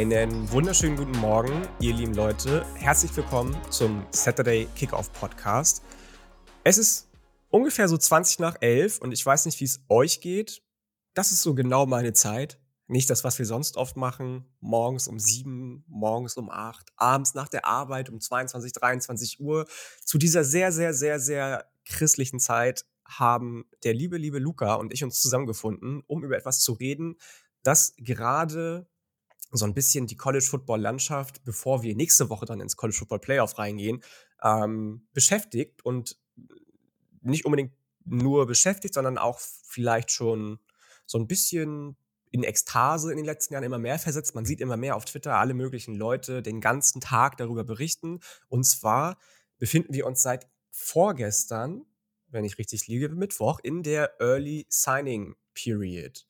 Einen wunderschönen guten Morgen, ihr lieben Leute. Herzlich willkommen zum Saturday Kickoff Podcast. Es ist ungefähr so 20 nach 11 und ich weiß nicht, wie es euch geht. Das ist so genau meine Zeit. Nicht das, was wir sonst oft machen. Morgens um 7, morgens um 8, abends nach der Arbeit um 22, 23 Uhr. Zu dieser sehr, sehr, sehr, sehr christlichen Zeit haben der liebe, liebe Luca und ich uns zusammengefunden, um über etwas zu reden, das gerade so ein bisschen die College-Football-Landschaft, bevor wir nächste Woche dann ins College-Football-Playoff reingehen, ähm, beschäftigt und nicht unbedingt nur beschäftigt, sondern auch vielleicht schon so ein bisschen in Ekstase in den letzten Jahren immer mehr versetzt. Man sieht immer mehr auf Twitter alle möglichen Leute den ganzen Tag darüber berichten. Und zwar befinden wir uns seit vorgestern, wenn ich richtig liege, Mittwoch, in der Early Signing Period.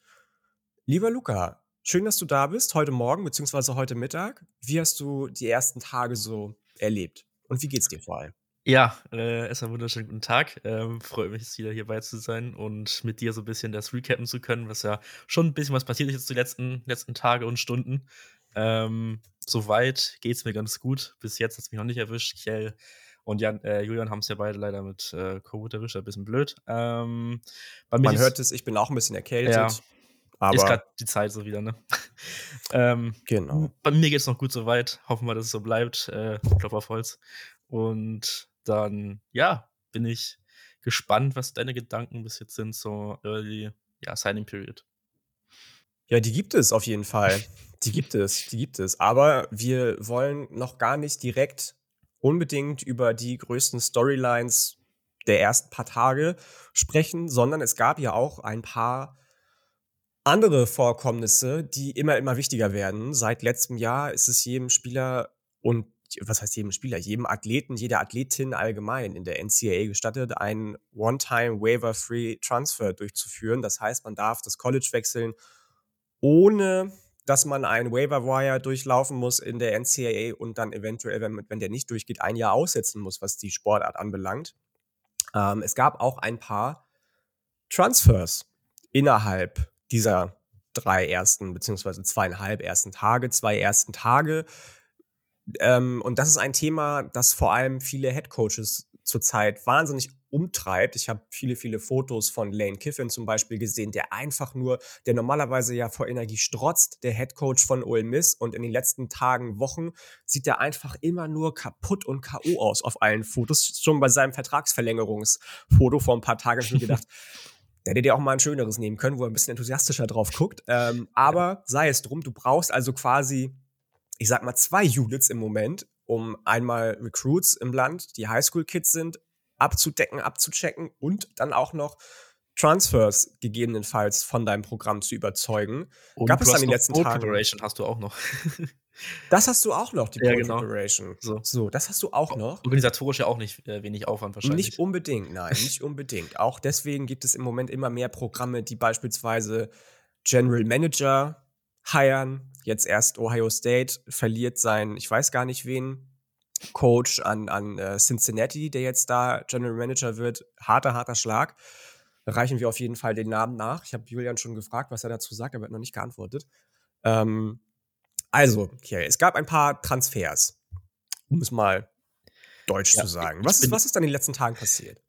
Lieber Luca, Schön, dass du da bist, heute Morgen bzw. heute Mittag. Wie hast du die ersten Tage so erlebt? Und wie geht's dir vor allem? Ja, äh, erstmal wunderschönen guten Tag. Ähm, freue mich, wieder hierbei zu sein und mit dir so ein bisschen das recappen zu können, was ja schon ein bisschen was passiert ist jetzt die letzten, letzten Tage und Stunden. Ähm, soweit geht's mir ganz gut. Bis jetzt hat es mich noch nicht erwischt. Kjell und Jan, äh, Julian haben es ja beide leider mit äh, Covid erwischt, ein bisschen blöd. Ähm, Man hört es, ich bin auch ein bisschen erkältet. Ja, aber ist gerade die Zeit so wieder, ne? ähm, genau. Bei mir geht es noch gut soweit. Hoffen wir, dass es so bleibt. Äh, Klopf auf Holz. Und dann, ja, bin ich gespannt, was deine Gedanken bis jetzt sind zur Early ja, Signing Period. Ja, die gibt es auf jeden Fall. Die gibt es, die gibt es. Aber wir wollen noch gar nicht direkt unbedingt über die größten Storylines der ersten paar Tage sprechen, sondern es gab ja auch ein paar andere Vorkommnisse, die immer, immer wichtiger werden. Seit letztem Jahr ist es jedem Spieler und was heißt jedem Spieler, jedem Athleten, jeder Athletin allgemein in der NCAA gestattet, einen One-Time Waiver-Free Transfer durchzuführen. Das heißt, man darf das College wechseln, ohne dass man einen Waiver-Wire durchlaufen muss in der NCAA und dann eventuell, wenn, wenn der nicht durchgeht, ein Jahr aussetzen muss, was die Sportart anbelangt. Ähm, es gab auch ein paar Transfers innerhalb dieser drei ersten, beziehungsweise zweieinhalb ersten Tage, zwei ersten Tage. Ähm, und das ist ein Thema, das vor allem viele Headcoaches zurzeit wahnsinnig umtreibt. Ich habe viele, viele Fotos von Lane Kiffin zum Beispiel gesehen, der einfach nur, der normalerweise ja vor Energie strotzt, der Headcoach von Ole Miss und in den letzten Tagen, Wochen sieht er einfach immer nur kaputt und K.O. aus auf allen Fotos. Schon bei seinem Vertragsverlängerungsfoto vor ein paar Tagen mir gedacht, der hätte dir auch mal ein schöneres nehmen können, wo er ein bisschen enthusiastischer drauf guckt. Ähm, aber sei es drum, du brauchst also quasi, ich sag mal, zwei Units im Moment, um einmal Recruits im Land, die Highschool-Kids sind, abzudecken, abzuchecken und dann auch noch Transfers gegebenenfalls von deinem Programm zu überzeugen. Und Gab es dann in den letzten Tagen. Preparation hast du auch noch. Das hast du auch noch, die ja, genau. So. so. das hast du auch noch. Organisatorisch ja auch nicht äh, wenig Aufwand wahrscheinlich. Nicht unbedingt, nein, nicht unbedingt. Auch deswegen gibt es im Moment immer mehr Programme, die beispielsweise General Manager heiern. Jetzt erst Ohio State verliert sein, ich weiß gar nicht wen, Coach an, an äh, Cincinnati, der jetzt da General Manager wird. Harter, harter Schlag. Reichen wir auf jeden Fall den Namen nach. Ich habe Julian schon gefragt, was er dazu sagt, aber er hat noch nicht geantwortet. Ähm, also, okay, es gab ein paar Transfers, um es mal deutsch ja, zu sagen. Was ist, was ist dann in den letzten Tagen passiert?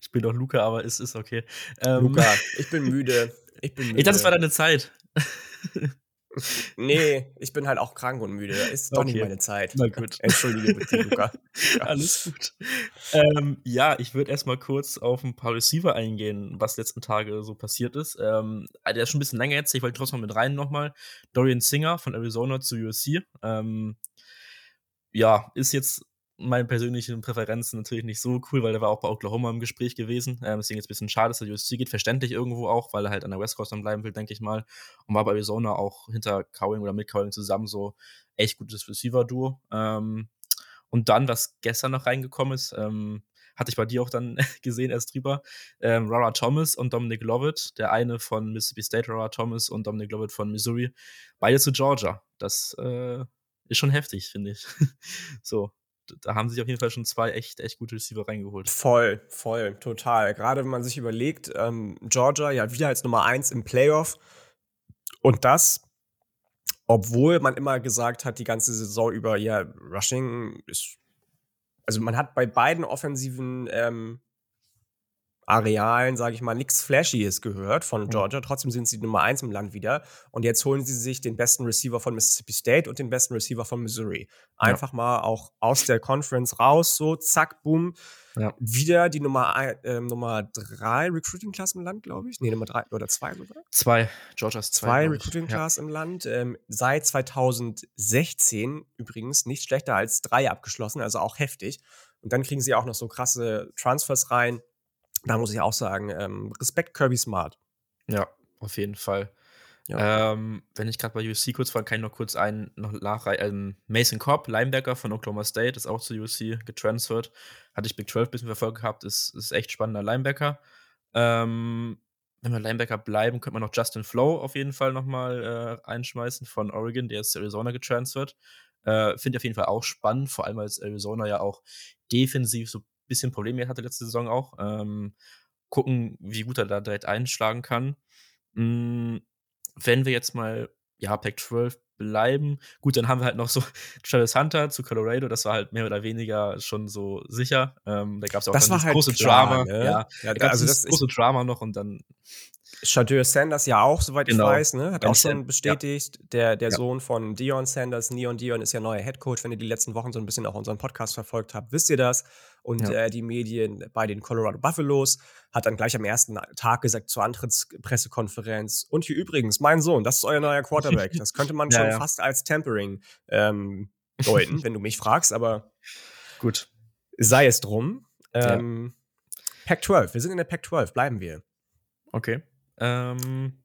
Ich bin doch Luca, aber es ist okay. Ähm, Luca, ich bin müde. Ich bin müde. Ich dachte, es war deine Zeit. Nee, ich bin halt auch krank und müde. Ist doch okay. nicht meine Zeit. Na gut. Entschuldige bitte, Luca. Ja. Alles gut. Ähm, ja, ich würde erstmal kurz auf ein paar Receiver eingehen, was letzten Tage so passiert ist. Ähm, der ist schon ein bisschen länger jetzt. Ich wollte trotzdem mal mit rein nochmal. Dorian Singer von Arizona zu USC. Ähm, ja, ist jetzt meine persönlichen Präferenzen natürlich nicht so cool, weil er war auch bei Oklahoma im Gespräch gewesen. Ähm, deswegen jetzt ein bisschen schade, dass er USC geht. Verständlich irgendwo auch, weil er halt an der West Coast dann bleiben will, denke ich mal. Und war bei Arizona auch hinter Cowing oder mit Cowing zusammen so echt gutes Receiver-Duo. Ähm, und dann, was gestern noch reingekommen ist, ähm, hatte ich bei dir auch dann gesehen erst drüber, ähm, Rara Thomas und Dominic Lovett, der eine von Mississippi State, Rara Thomas und Dominic Lovett von Missouri, beide zu Georgia. Das äh, ist schon heftig, finde ich. so, da haben sich auf jeden Fall schon zwei echt, echt gute Receiver reingeholt. Voll, voll, total. Gerade wenn man sich überlegt, ähm, Georgia ja wieder als Nummer eins im Playoff und das, obwohl man immer gesagt hat, die ganze Saison über, ja, Rushing ist. Also man hat bei beiden offensiven ähm, Arealen, sage ich mal, nichts Flashyes gehört von Georgia. Trotzdem sind sie Nummer eins im Land wieder. Und jetzt holen sie sich den besten Receiver von Mississippi State und den besten Receiver von Missouri. Einfach ja. mal auch aus der Conference raus, so zack, boom. Ja. Wieder die Nummer, äh, Nummer drei Recruiting Class im Land, glaube ich. Nee, Nummer drei oder zwei sogar. Zwei. Georgias zwei. Zwei Recruiting Class ja. im Land. Ähm, seit 2016 übrigens nicht schlechter als drei abgeschlossen, also auch heftig. Und dann kriegen sie auch noch so krasse Transfers rein da muss ich auch sagen, ähm, Respekt Kirby Smart. Ja, auf jeden Fall. Ja. Ähm, wenn ich gerade bei USC kurz war, kann ich noch kurz einen noch nachreichen. Ähm, Mason Cobb, Linebacker von Oklahoma State, ist auch zu USC getransfert. Hatte ich Big 12 ein bisschen verfolgt gehabt, ist, ist echt spannender Linebacker. Ähm, wenn wir Linebacker bleiben, könnte man noch Justin Flow auf jeden Fall nochmal äh, einschmeißen von Oregon, der ist zu Arizona getransfert. Äh, Finde ich auf jeden Fall auch spannend, vor allem als Arizona ja auch defensiv so bisschen Probleme hatte letzte Saison auch. Ähm, gucken, wie gut er da direkt einschlagen kann. Mhm, wenn wir jetzt mal, ja, Pack 12 bleiben, gut, dann haben wir halt noch so Travis Hunter zu Colorado, das war halt mehr oder weniger schon so sicher. Ähm, da gab es auch das dann das halt große klar, Drama. Ne? Ja, ja da also das große Drama noch und dann Shadur Sanders ja auch, soweit genau. ich weiß, ne? Hat auch schon bestätigt. Ja. Der, der ja. Sohn von Dion Sanders, Neon Dion, ist ja neuer Headcoach. Wenn ihr die letzten Wochen so ein bisschen auch unseren Podcast verfolgt habt, wisst ihr das. Und ja. äh, die Medien bei den Colorado Buffaloes hat dann gleich am ersten Tag gesagt zur Antrittspressekonferenz. Und hier übrigens, mein Sohn, das ist euer neuer Quarterback. Das könnte man schon fast als Tampering ähm, deuten, wenn du mich fragst, aber gut. Sei es drum. Ähm, Pack 12, wir sind in der Pack 12, bleiben wir. Okay. Ähm,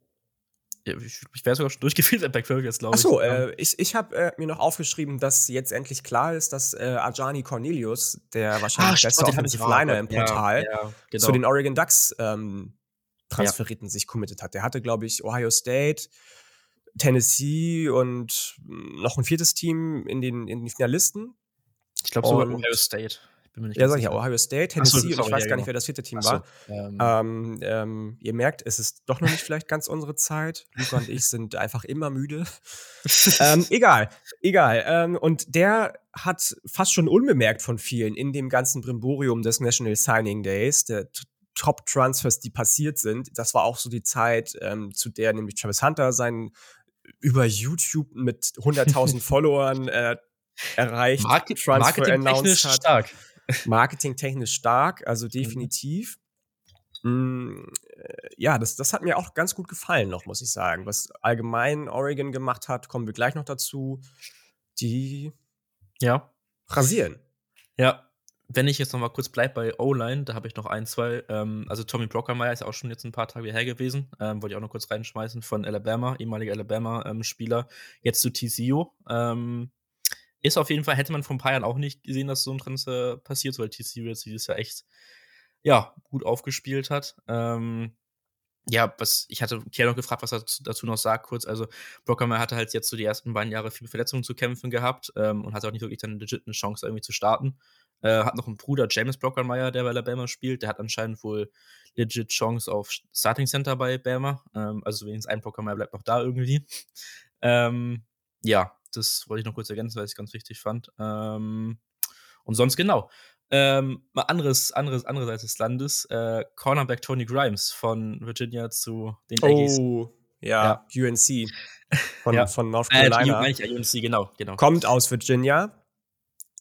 ja, ich, ich wäre sogar schon durchgeführt der Back jetzt, glaube ich. Achso, äh, ich, ich habe äh, mir noch aufgeschrieben, dass jetzt endlich klar ist, dass äh, Ajani Cornelius, der wahrscheinlich ah, beste Offensive Liner im Portal, ja, ja, genau. zu den Oregon Ducks ähm, Transferiten ja. sich committed hat. Der hatte, glaube ich, Ohio State, Tennessee und noch ein viertes Team in den, in den Finalisten. Ich glaube sogar Ohio State ja, sag ich ja, Ohio State, Tennessee so, sorry, und ich weiß ja, gar nicht, genau. wer das vierte Team so, war. Ähm. Ähm, ähm, ihr merkt, es ist doch noch nicht vielleicht ganz unsere Zeit. Luca und ich sind einfach immer müde. Ähm, egal, egal. Ähm, und der hat fast schon unbemerkt von vielen in dem ganzen Brimborium des National Signing Days, der Top-Transfers, die passiert sind. Das war auch so die Zeit, zu der nämlich Travis Hunter seinen über YouTube mit 100.000 Followern äh, erreicht, Market Transfer announced hat. stark. Marketingtechnisch stark, also mhm. definitiv. Mhm. Ja, das, das hat mir auch ganz gut gefallen noch, muss ich sagen. Was allgemein Oregon gemacht hat, kommen wir gleich noch dazu. Die ja. rasieren. Ja, wenn ich jetzt noch mal kurz bleibe bei O-Line, da habe ich noch ein, zwei. Ähm, also Tommy Brockermeyer ist auch schon jetzt ein paar Tage her gewesen. Ähm, wollte ich auch noch kurz reinschmeißen von Alabama, ehemaliger Alabama-Spieler. Ähm, jetzt zu TCU. Ist auf jeden Fall, hätte man vor ein paar Jahren auch nicht gesehen, dass so ein Transfer passiert, weil TCU jetzt dieses Jahr echt, ja, gut aufgespielt hat. Ähm, ja, was, ich hatte Kier noch gefragt, was er dazu noch sagt, kurz. Also, Brockermeyer hatte halt jetzt so die ersten beiden Jahre viel Verletzungen zu kämpfen gehabt ähm, und hatte auch nicht wirklich eine legit Chance, irgendwie zu starten. Äh, hat noch einen Bruder, James Brockermeyer, der bei Alabama spielt. Der hat anscheinend wohl legit Chance auf Starting Center bei Bama. Ähm, also, wenigstens ein Brockermeyer bleibt noch da irgendwie. Ähm, ja, das wollte ich noch kurz ergänzen, weil ich es ganz wichtig fand. Ähm, und sonst genau. Ähm, mal anderes, anderes, andere Seite des Landes. Äh, Cornerback Tony Grimes von Virginia zu den Aggies. Oh, ja, ja. UNC. Von, ja. von North äh, Carolina. Äh, ich, UNC, genau, genau. Kommt aus Virginia.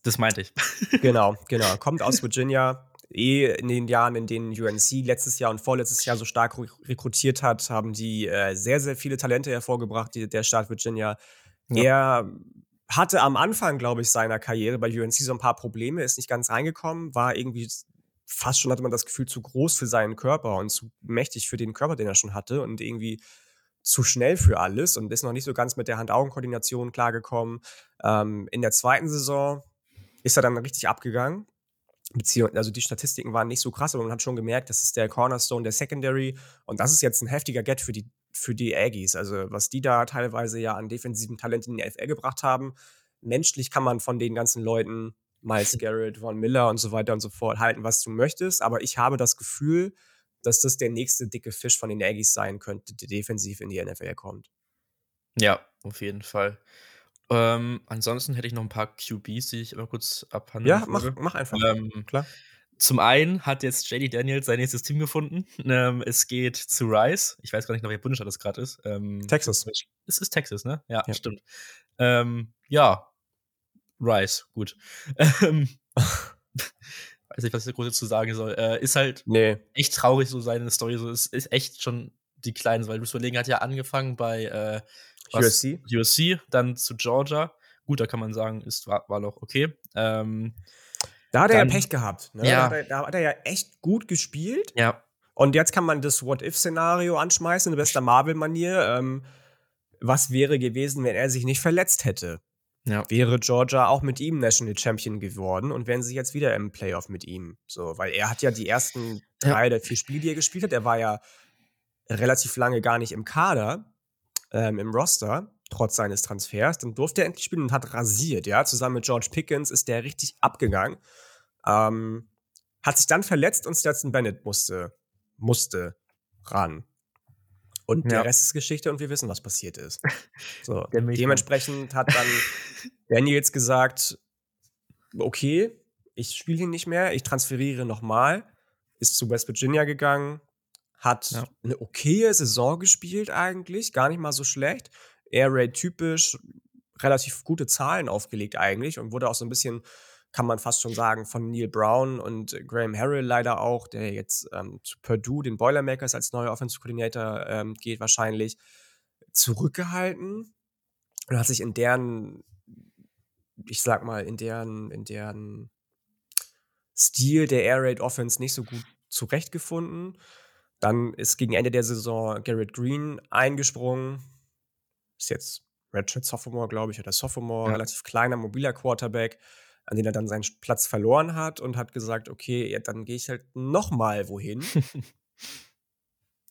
Das meinte ich. genau, genau. Kommt aus Virginia. Eh in den Jahren, in denen UNC letztes Jahr und vorletztes Jahr so stark rekrutiert hat, haben die äh, sehr, sehr viele Talente hervorgebracht, die, der Staat Virginia. Ja. Er hatte am Anfang, glaube ich, seiner Karriere bei UNC so ein paar Probleme, ist nicht ganz reingekommen, war irgendwie fast schon, hatte man das Gefühl, zu groß für seinen Körper und zu mächtig für den Körper, den er schon hatte und irgendwie zu schnell für alles und ist noch nicht so ganz mit der Hand-Augen-Koordination klargekommen. Ähm, in der zweiten Saison ist er dann richtig abgegangen. Beziehungsweise, also die Statistiken waren nicht so krass, aber man hat schon gemerkt, das ist der Cornerstone der Secondary und das ist jetzt ein heftiger Get für die für die Aggies. Also was die da teilweise ja an defensiven Talenten in die FL gebracht haben. Menschlich kann man von den ganzen Leuten, Miles Garrett, Von Miller und so weiter und so fort, halten, was du möchtest. Aber ich habe das Gefühl, dass das der nächste dicke Fisch von den Aggies sein könnte, der defensiv in die NFL kommt. Ja, auf jeden Fall. Ähm, ansonsten hätte ich noch ein paar QBs, die ich immer kurz abhandeln Ja, mach, mach einfach. Ähm, Klar. Zum einen hat jetzt JD Daniels sein nächstes Team gefunden. Ähm, es geht zu Rice. Ich weiß gar nicht, noch, welcher Bundesstaat das gerade ist. Ähm, Texas. Es ist Texas, ne? Ja, Ja. stimmt. Ähm, ja, Rice, gut. Ähm, weiß nicht, was ich da groß zu sagen soll. Äh, ist halt Nee. echt traurig, so seine Story. So ist, ist echt schon die Kleine, weil du überlegen, hat ja angefangen bei äh, was? USC. USC, dann zu Georgia. Gut, da kann man sagen, ist, war, war noch okay. Ähm, Da hat er ja Dann- Pech gehabt. Ne? Ja. Da, hat er, da hat er ja echt gut gespielt. ja, Und jetzt kann man das What-If-Szenario anschmeißen, in bester Marvel-Manier. Ähm, was wäre gewesen, wenn er sich nicht verletzt hätte? ja. Wäre Georgia auch mit ihm National Champion geworden und wären sie jetzt wieder im Playoff mit ihm. So, weil er hat ja die ersten Ja. drei oder vier Spiele, die er gespielt hat, er war ja relativ lange gar nicht im Kader, ähm, im Roster, trotz seines Transfers. Dann durfte er endlich spielen und hat rasiert, ja. Zusammen mit George Pickens ist der richtig abgegangen. Ähm, hat sich dann verletzt und Stetson Bennett musste, musste ran. Und Ja. der Rest ist Geschichte und wir wissen, was passiert ist. So, dementsprechend hat dann Daniels gesagt, okay, ich spiele ihn nicht mehr, ich transferiere nochmal, ist zu West Virginia gegangen, hat Ja. eine okaye Saison gespielt eigentlich, gar nicht mal so schlecht. Air Raid typisch, relativ gute Zahlen aufgelegt eigentlich und wurde auch so ein bisschen, kann man fast schon sagen, von Neil Brown und Graham Harrell leider auch, der jetzt ähm, zu Purdue, den Boilermakers als neuer Offensive Coordinator ähm, geht wahrscheinlich, zurückgehalten und hat sich in deren, ich sag mal, in deren, in deren Stil der Air Raid Offense nicht so gut zurechtgefunden. Dann ist gegen Ende der Saison Garrett Green eingesprungen. Ist jetzt Redshirt Sophomore, glaube ich, oder Sophomore, Ja. relativ kleiner, mobiler Quarterback, an den er dann seinen Platz verloren hat und hat gesagt, okay, ja, dann gehe ich halt noch mal wohin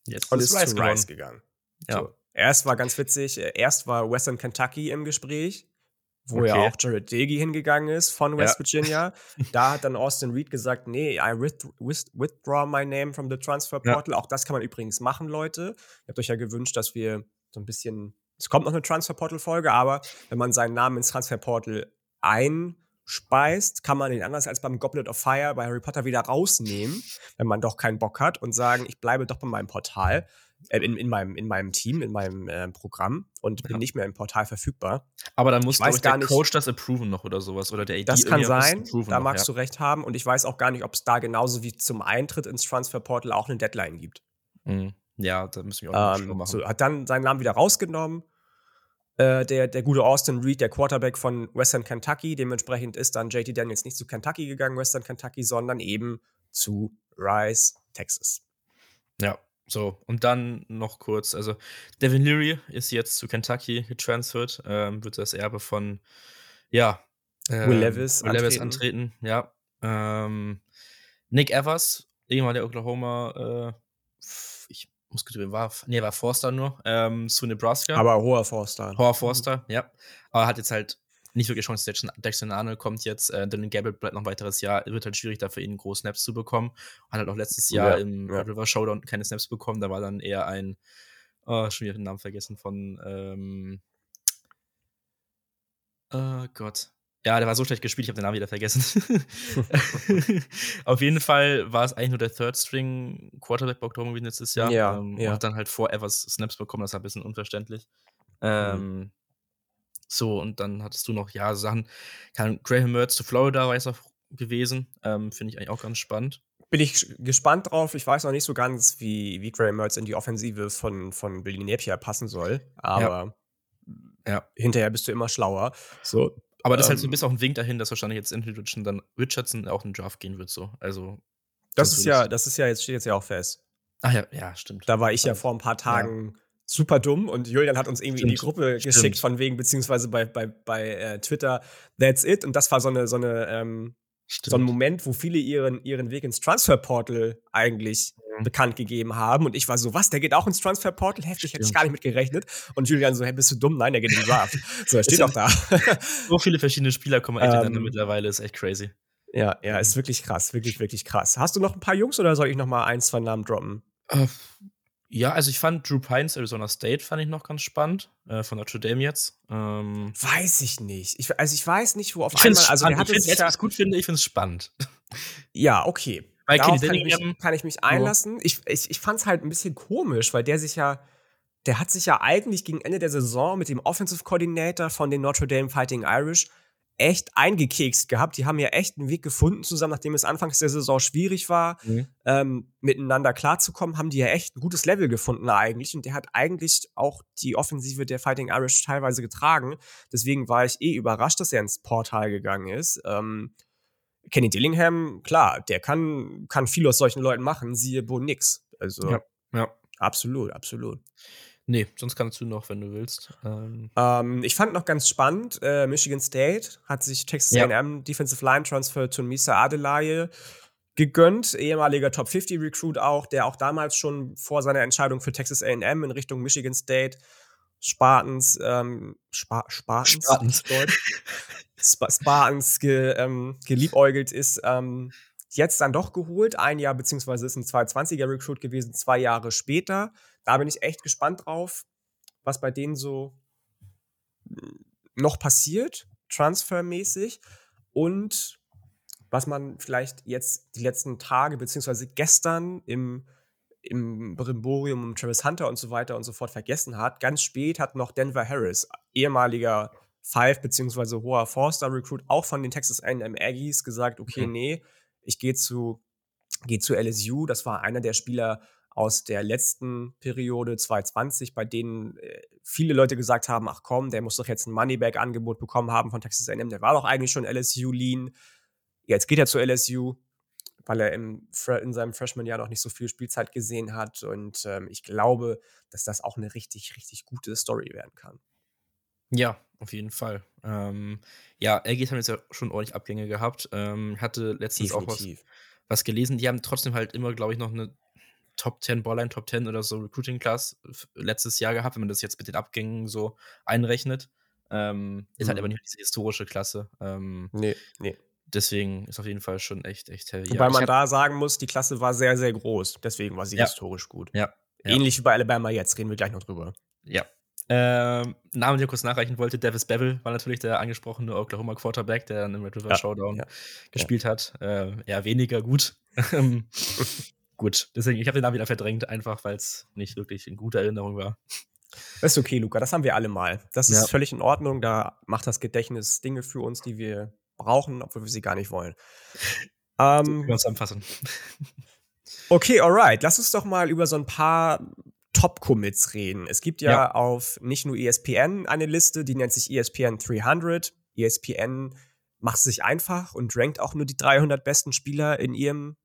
Jetzt und ist zu Rice Rice gegangen. Ja. So. Erst war ganz witzig, äh, erst war Western Kentucky im Gespräch, wo ja Okay. auch Jared Dagey hingegangen ist von West Ja. Virginia. da hat dann Austin Reed gesagt, nee, I with, with, withdraw my name from the transfer Ja. portal. Auch das kann man übrigens machen, Leute. Ihr habt euch ja gewünscht, dass wir so ein bisschen, es kommt noch eine Transfer Portal Folge, aber wenn man seinen Namen ins Transfer Portal einspeist, kann man ihn anders als beim Goblet of Fire bei Harry Potter wieder rausnehmen, wenn man doch keinen Bock hat und sagen, ich bleibe doch bei meinem Portal, äh, in, in, meinem, in meinem Team, in meinem äh, Programm und bin Ja. nicht mehr im Portal verfügbar. Aber dann muss Ich weiß der nicht- Coach das approven noch oder sowas. Oder der AD Das kann sein, da noch, magst ja. du recht haben und ich weiß auch gar nicht, ob es da genauso wie zum Eintritt ins Transfer Portal auch eine Deadline gibt. Mhm. Ja, da müssen wir auch Ähm, machen. so, hat dann seinen Namen wieder rausgenommen. Äh, der, der gute Austin Reed, der Quarterback von Western Kentucky, dementsprechend ist dann JT Daniels nicht zu Kentucky gegangen, Western Kentucky, sondern eben zu Rice, Texas. Ja, so. Und dann noch kurz, also Devin Leary ist jetzt zu Kentucky getransfert, ähm, wird das Erbe von, ja, ähm, Will Levis Will Levis antreten. ja. Ähm, Nick Evers, irgendwann der Oklahoma, muss gut war, nee, war Forster nur, ähm, zu Nebraska. Aber hoher Forster. Howard Forster, ja. Aber hat jetzt halt nicht wirklich Chance. Dexter- Dexter Arnold kommt jetzt, äh, Dylan Gabbard bleibt noch ein weiteres Jahr. Wird halt schwierig, da für ihn große Snaps zu bekommen. Hat halt auch letztes Jahr Ja, im ja. River Showdown keine Snaps bekommen. Da war dann eher ein, oh, schon wieder den Namen vergessen von, ähm, oh Gott. Ja, der war so schlecht gespielt, ich habe den Namen wieder vergessen. Auf jeden Fall war es eigentlich nur der Third String Quarterback bei Oklahoma gewesen letztes Jahr. Ja, ähm, ja. Und hat dann halt vor Evers Snaps bekommen, das war ein bisschen unverständlich. Mhm. Ähm, so, und dann hattest du noch, ja, Sachen. Kann Graham Mertz zu Florida war jetzt noch gewesen. Ähm, Finde ich eigentlich auch ganz spannend. Bin ich gespannt drauf. Ich weiß noch nicht so ganz, wie, wie Graham Mertz in die Offensive von, von Billy Napier passen soll. Aber Ja. hinterher bist du immer schlauer. So, Aber das ist halt so Ähm, ein bisschen auch ein Wink dahin, dass wahrscheinlich jetzt Anthony Richardson dann Richardson auch in den Draft gehen wird. So. Also, das ist ja, das ist ja jetzt, steht jetzt ja auch fest. ach ja, ja, stimmt. Da war ich ja Also, vor ein paar Tagen super dumm und Julian hat uns irgendwie in die Stimmt, Gruppe stimmt. geschickt, von wegen, beziehungsweise bei, bei, bei äh, Twitter, that's it. Und das war so eine, so eine, ähm, Stimmt. so ein Moment, wo viele ihren, ihren Weg ins Transferportal eigentlich Mhm. bekannt gegeben haben. Und ich war so, was, der geht auch ins Transferportal? Heftig, hätte ich Stimmt. gar nicht mit gerechnet. Und Julian so, hey, bist du dumm? Nein, der geht in den Draft. so, er steht doch da. so viele verschiedene Spieler kommen echt Ähm, mittlerweile, ist echt crazy. ja, ja, ist wirklich krass, wirklich, wirklich krass. Hast du noch ein paar Jungs oder soll ich noch mal ein, zwei Namen droppen? Ja, also ich fand Drew Pines Arizona State fand ich noch ganz spannend, äh, von Notre Dame jetzt. Ähm, Weiß ich nicht. Ich, also ich weiß nicht, wo auf ich einmal, also der hatte Ich jetzt, gut finde, ich finde es spannend. ja, okay. Weil Darauf kann ich, mich, kann ich mich einlassen. Ich, ich, ich fand es halt ein bisschen komisch, weil der sich ja, der hat sich ja eigentlich gegen Ende der Saison mit dem Offensive Coordinator von den Notre Dame Fighting Irish echt eingekekst gehabt. Die haben ja echt einen Weg gefunden zusammen, nachdem es anfangs der Saison schwierig war, mhm. ähm, miteinander klarzukommen, haben die ja echt ein gutes Level gefunden eigentlich. Und der hat eigentlich auch die Offensive der Fighting Irish teilweise getragen. Deswegen war ich eh überrascht, dass er ins Portal gegangen ist. Ähm, Kenny Dillingham, klar, der kann, kann viel aus solchen Leuten machen, siehe Bo Nix. Also ja, ja. absolut, absolut. Nee, sonst kannst du noch, wenn du willst. Ähm, Ähm, ich fand noch ganz spannend, äh, Michigan State hat sich Texas Ja. A&M Defensive Line Transfer zu Misa Adelaide gegönnt, ehemaliger Top 50 Recruit auch, der auch damals schon vor seiner Entscheidung für Texas A&M in Richtung Michigan State Spartans, ähm, Spa Spartans, Spartans. Deutsch, Sp Spartans ge, ähm, geliebäugelt ist, ähm, jetzt dann doch geholt. Ein Jahr, beziehungsweise ist ein 220er Recruit gewesen, zwei Jahre später. Da bin ich echt gespannt drauf, was bei denen so noch passiert, transfermäßig. Und was man vielleicht jetzt die letzten Tage, beziehungsweise gestern im, im Brimborium um Travis Hunter und so weiter und so fort vergessen hat. Ganz spät hat noch Denver Harris, ehemaliger Five- beziehungsweise hoher Four-Star-Recruit, auch von den Texas A&M Aggies, gesagt, okay, Mhm. nee, ich gehe zu, geh zu LSU. Das war einer der Spieler aus der letzten Periode 2020, bei denen äh, viele Leute gesagt haben, ach komm, der muss doch jetzt ein Moneyback-Angebot bekommen haben von Texas A&M. Der war doch eigentlich schon LSU-Lean. Jetzt geht er zu LSU, weil er im, in seinem Freshman-Jahr noch nicht so viel Spielzeit gesehen hat. Und ähm, ich glaube, dass das auch eine richtig, richtig gute Story werden kann. Ja, auf jeden Fall. Ähm, ja, Aggies haben jetzt ja schon ordentlich Abgänge gehabt. Ähm, hatte letztens auch was, Definitiv. was gelesen. Die haben trotzdem halt immer, glaube ich, noch eine Top 10, Ballline Top 10 oder so Recruiting Class letztes Jahr gehabt, wenn man das jetzt mit den Abgängen so einrechnet. Ähm, ist halt Mhm. aber nicht diese historische Klasse. Ähm, Nee, nee. deswegen ist auf jeden Fall schon echt, echt heavy. Wobei ja, man da sagen muss, die Klasse war sehr, sehr groß. Deswegen war sie Ja. historisch gut. Ja, ja. Ähnlich wie bei Alabama jetzt, reden wir gleich noch drüber. Ja. Ähm, Namen, den ich kurz nachreichen wollte, Davis Bevel war natürlich der angesprochene Oklahoma Quarterback, der dann im Red River Ja, Showdown ja, gespielt hat. Äh, ja, weniger gut. Ähm, gut, deswegen, ich habe den Namen wieder verdrängt, einfach weil es nicht wirklich in guter Erinnerung war. Das ist okay, Luca, das haben wir alle mal. Das ist Ja. völlig in Ordnung. Da macht das Gedächtnis Dinge für uns, die wir brauchen, obwohl wir sie gar nicht wollen. Ähm, wir uns zusammenfassen. okay, alright. Lass uns doch mal über so ein paar Top-Commits reden. Es gibt ja, Ja. auf nicht nur ESPN eine Liste, die nennt sich ESPN 300. ESPN macht es sich einfach und rankt auch nur die 300 besten Spieler in ihrem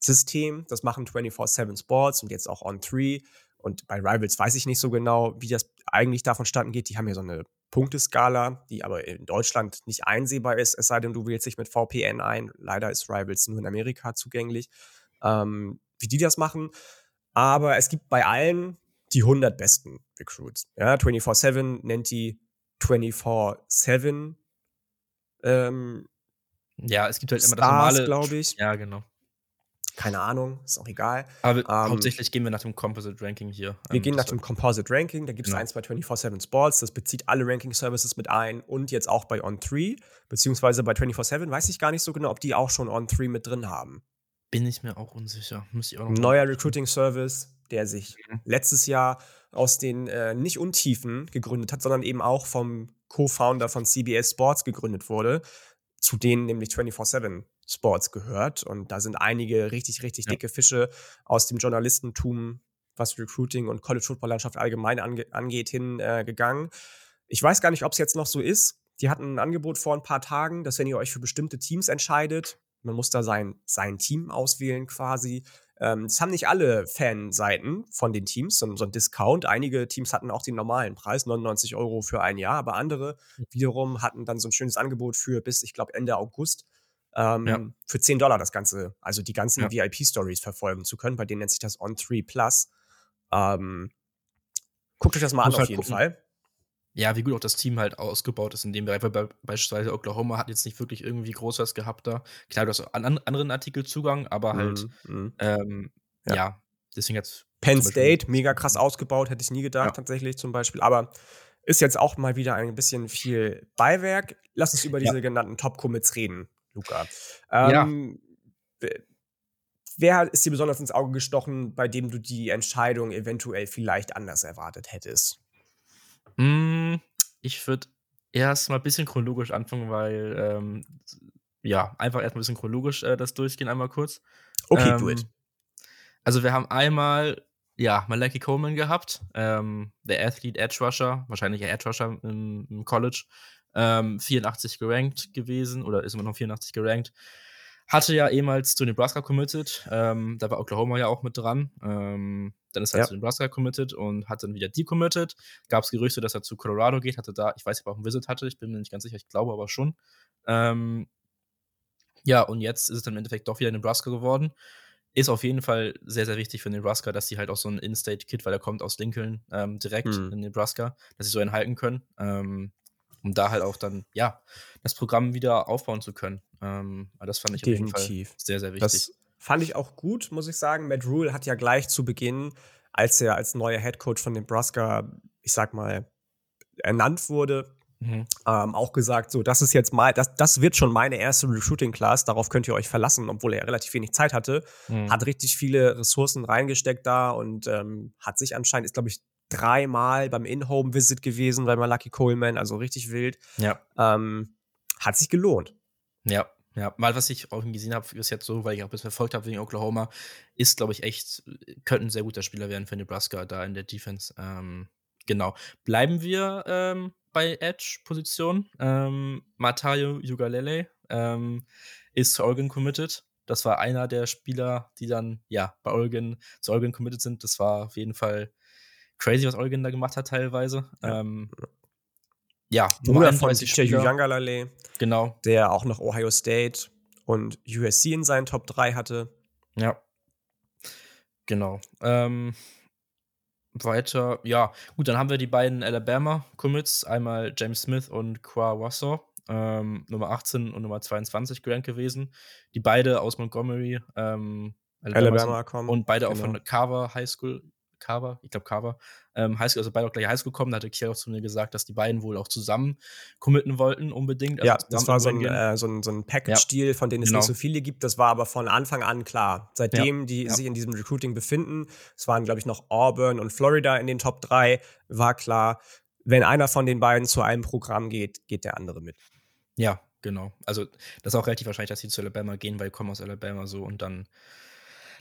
System. Das machen 24-7 Sports und jetzt auch On3. Und bei Rivals weiß ich nicht so genau, wie das eigentlich davon standen geht. Die haben ja so eine Punkteskala, die aber in Deutschland nicht einsehbar ist, es sei denn, du wählst dich mit VPN ein. Leider ist Rivals nur in Amerika zugänglich. Ähm, wie die das machen. Aber es gibt bei allen die 100 besten Recruits. Ja, 24-7 nennt die 24-7 ähm, Ja, es gibt halt immer das Stars, normale. glaube ich. Ja, genau. Keine Ahnung, ist auch egal. Aber Ähm, hauptsächlich gehen wir nach dem Composite Ranking hier. Wir Ähm, gehen das nach dem Composite Ranking, da gibt es Genau. eins bei 24-7 Sports, das bezieht alle Ranking-Services mit ein und jetzt auch bei On3, beziehungsweise bei 24-7 weiß ich gar nicht so genau, ob die auch schon On3 mit drin haben. Bin ich mir auch unsicher. Müsste ich auch noch neuer Recruiting-Service, der sich Mhm. letztes Jahr aus den äh, nicht Untiefen gegründet hat, sondern eben auch vom Co-Founder von CBS Sports gegründet wurde, zu denen nämlich 24-7 Sports gehört. Und da sind einige richtig, richtig Ja. dicke Fische aus dem Journalistentum, was Recruiting und College-Football-Landschaft allgemein ange angeht, hingegangen. ich weiß gar nicht, ob es jetzt noch so ist. Die hatten ein Angebot vor ein paar Tagen, dass wenn ihr euch für bestimmte Teams entscheidet, man muss da sein, sein Team auswählen quasi. Ähm, das haben nicht alle Fanseiten von den Teams, sondern so ein Discount. Einige Teams hatten auch den normalen Preis, 99 Euro für ein Jahr, aber andere wiederum hatten dann so ein schönes Angebot für bis, ich glaube, Ende August. Ähm, Ja. Für 10 Dollar das Ganze, also die ganzen Ja. VIP-Stories verfolgen zu können. Bei denen nennt sich das On 3 Plus. Ähm, guckt euch das mal an, auf halt jeden gucken. Fall. Ja, wie gut auch das Team halt ausgebaut ist in dem Bereich, weil bei, beispielsweise Oklahoma hat jetzt nicht wirklich irgendwie groß was gehabt da. Klar, du hast an, an anderen Artikelzugang, aber halt, Mhm, mhm. ähm, Ja. ja. deswegen hat Penn State, mega krass ausgebaut, hätte ich nie gedacht, ja. tatsächlich zum Beispiel. Aber ist jetzt auch mal wieder ein bisschen viel Beiwerk. Lass uns über diese ja. genannten Top-Commits reden, Luca. Ähm, ja. Wer ist dir besonders ins Auge gestochen, bei dem du die Entscheidung eventuell vielleicht anders erwartet hättest? Mm, ich würde erst mal ein bisschen chronologisch anfangen, weil, ähm, ja, einfach erst mal ein bisschen chronologisch äh, das durchgehen, einmal kurz. Okay, ähm, do it. Also, wir haben einmal ja, Malaki Coleman gehabt, ähm, der Athlete Edge Rusher, wahrscheinlich der Edge Rusher im, im College, ähm, 84 gerankt gewesen oder ist immer noch 84 gerankt. Hatte ja ehemals zu Nebraska committed, ähm, da war Oklahoma ja auch mit dran. Ähm, dann ist er ja. zu Nebraska committed und hat dann wieder decommitted. Gab es Gerüchte, dass er zu Colorado geht, hatte da, ich weiß nicht, ob er auch einen Visit hatte, ich bin mir nicht ganz sicher, ich glaube aber schon. Ähm, ja, und jetzt ist es dann im Endeffekt doch wieder Nebraska geworden ist auf jeden Fall sehr, sehr wichtig für Nebraska, dass sie halt auch so ein In-State-Kit, weil er kommt aus Lincoln ähm, direkt mhm. in Nebraska, dass sie so einen halten können, ähm, um da halt auch dann, ja, das Programm wieder aufbauen zu können. Ähm, das fand ich Definitiv. auf jeden Fall sehr, sehr wichtig. Das fand ich auch gut, muss ich sagen. Matt Rule hat ja gleich zu Beginn, als er als neuer Head Coach von Nebraska, ich sag mal, ernannt wurde, Mhm. Ähm, auch gesagt, so, das ist jetzt mal, das, das wird schon meine erste Recruiting-Class, darauf könnt ihr euch verlassen, obwohl er relativ wenig Zeit hatte. Mhm. Hat richtig viele Ressourcen reingesteckt da und ähm, hat sich anscheinend, ist glaube ich dreimal beim In-Home-Visit gewesen, bei Lucky Coleman, also richtig wild. Ja. Ähm, hat sich gelohnt. Ja, ja, mal was ich auch gesehen habe, ist jetzt so, weil ich auch ein bisschen verfolgt habe wegen Oklahoma, ist, glaube ich, echt, könnte ein sehr guter Spieler werden für Nebraska da in der Defense. Ähm, genau. Bleiben wir ähm, bei Edge-Position. Ähm, Matayo Yugalele ähm, ist zu Oregon committed. Das war einer der Spieler, die dann ja bei Oregon zu Oregon committed sind. Das war auf jeden Fall crazy, was Oregon da gemacht hat teilweise. Ja, ähm, ja Bruder von Yugalele, genau. der auch noch Ohio State und USC in seinen Top 3 hatte. Ja. Genau. Ähm, weiter, ja, gut, dann haben wir die beiden Alabama-Commits, einmal James Smith und Qua Wasser, ähm, Nummer 18 und Nummer 22 gerankt gewesen. Die beide aus Montgomery, ähm, Alabama, Alabama kommen. Und beide genau. auch von Carver High School Carver, ich glaube Carver, ähm, Highschool, also beide auch gleich Highschool kommen. Da hatte Kiel auch zu mir gesagt, dass die beiden wohl auch zusammen committen wollten, unbedingt. Also ja, das war so ein, äh, so ein, so ein Package-Stil, ja. von denen es genau. nicht so viele gibt. Das war aber von Anfang an klar. Seitdem ja. die ja. sich in diesem Recruiting befinden, es waren, glaube ich, noch Auburn und Florida in den Top 3, war klar, wenn einer von den beiden zu einem Programm geht, geht der andere mit. Ja, genau. Also, das ist auch relativ wahrscheinlich, dass sie zu Alabama gehen, weil ich komme aus Alabama so und dann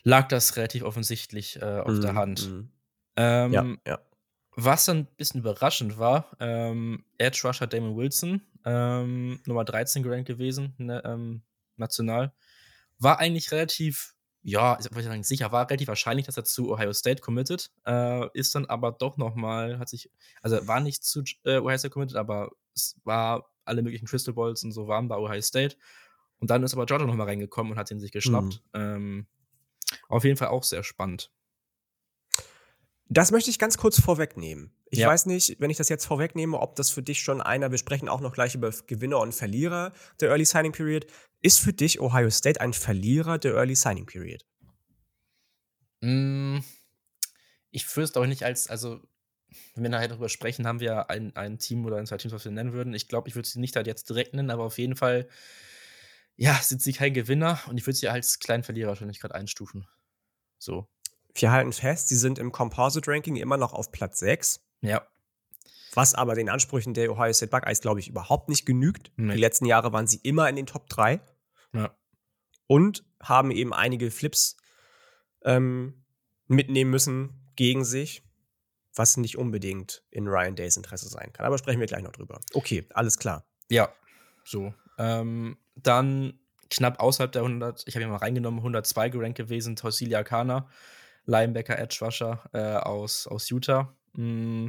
lag das relativ offensichtlich äh, auf mm, der mhm, Hand. Mm. Ähm, ja, ja. Was dann ein bisschen überraschend war, ähm, Edge Rusher Damon Wilson, ähm, Nummer 13 gerankt gewesen, ne, ähm, national, war eigentlich relativ, ja, ich wollte sagen, sicher, war relativ wahrscheinlich, dass er zu Ohio State committed, äh, ist dann aber doch nochmal, hat sich, also war nicht zu äh, Ohio State committed, aber es war alle möglichen Crystal Balls und so waren bei Ohio State. Und dann ist aber Georgia nochmal reingekommen und hat ihn sich geschnappt. Mhm. Auf jeden Fall auch sehr spannend. Das möchte ich ganz kurz vorwegnehmen. Ich ja. weiß nicht, wenn ich das jetzt vorwegnehme, ob das für dich schon einer, wir sprechen auch noch gleich über Gewinner und Verlierer der Early Signing Period. Ist für dich Ohio State ein Verlierer der Early Signing Period? Mm, ich würde es doch nicht als, also, wenn wir nachher darüber sprechen, haben wir ein, ein Team oder ein, zwei Teams, was wir nennen würden. Ich glaube, ich würde sie nicht halt jetzt direkt nennen, aber auf jeden Fall, ja, sind sie kein Gewinner und ich würde sie als kleinen Verlierer wahrscheinlich gerade einstufen. So. Wir halten fest, sie sind im Composite Ranking immer noch auf Platz 6. Ja. Was aber den Ansprüchen der Ohio State Buckeyes, glaube ich, überhaupt nicht genügt. Nee. Die letzten Jahre waren sie immer in den Top 3. Ja. Und haben eben einige Flips ähm, mitnehmen müssen gegen sich, was nicht unbedingt in Ryan Days Interesse sein kann. Aber sprechen wir gleich noch drüber. Okay, alles klar. Ja, so. Ähm, dann knapp außerhalb der 100, ich habe ihn mal reingenommen, 102 gerankt gewesen, Tossilia Kana. Linebacker Edge Rusher äh, aus, aus Utah. Mm,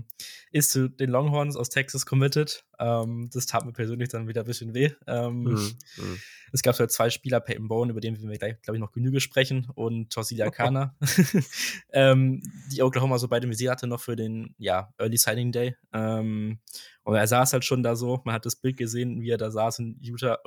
ist zu den Longhorns aus Texas committed. Ähm, das tat mir persönlich dann wieder ein bisschen weh. Ähm, mhm, mhm. Es gab halt zwei Spieler, Peyton Bone, über den wir gleich, glaube ich, noch Genüge sprechen, und Torsilia Kana, ähm, die Oklahoma so beide Visier hatte noch für den ja, Early Signing Day. Ähm, und er saß halt schon da so, man hat das Bild gesehen, wie er da saß in Utah.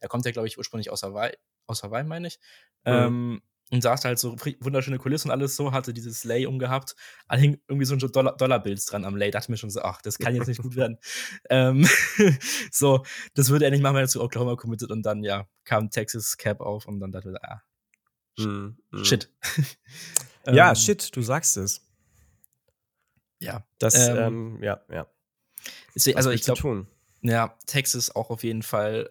Er kommt ja, glaube ich, ursprünglich aus Hawaii, aus Hawaii meine ich. Mhm. Und saß halt so wunderschöne Kulissen und alles so, hatte dieses Lay umgehabt, da hing irgendwie so ein Dollar Dollarbilds dran am Lay. Dachte mir schon so, ach, das kann jetzt nicht gut werden. ähm, so, das würde er nicht machen, wenn er zu Oklahoma committed und dann, ja, kam Texas Cap auf und dann dachte er, ah, mm, mm. shit. ja, ähm, shit, du sagst es. Ja. Das, ähm, ähm ja, ja. also ich glaube, ja, Texas auch auf jeden Fall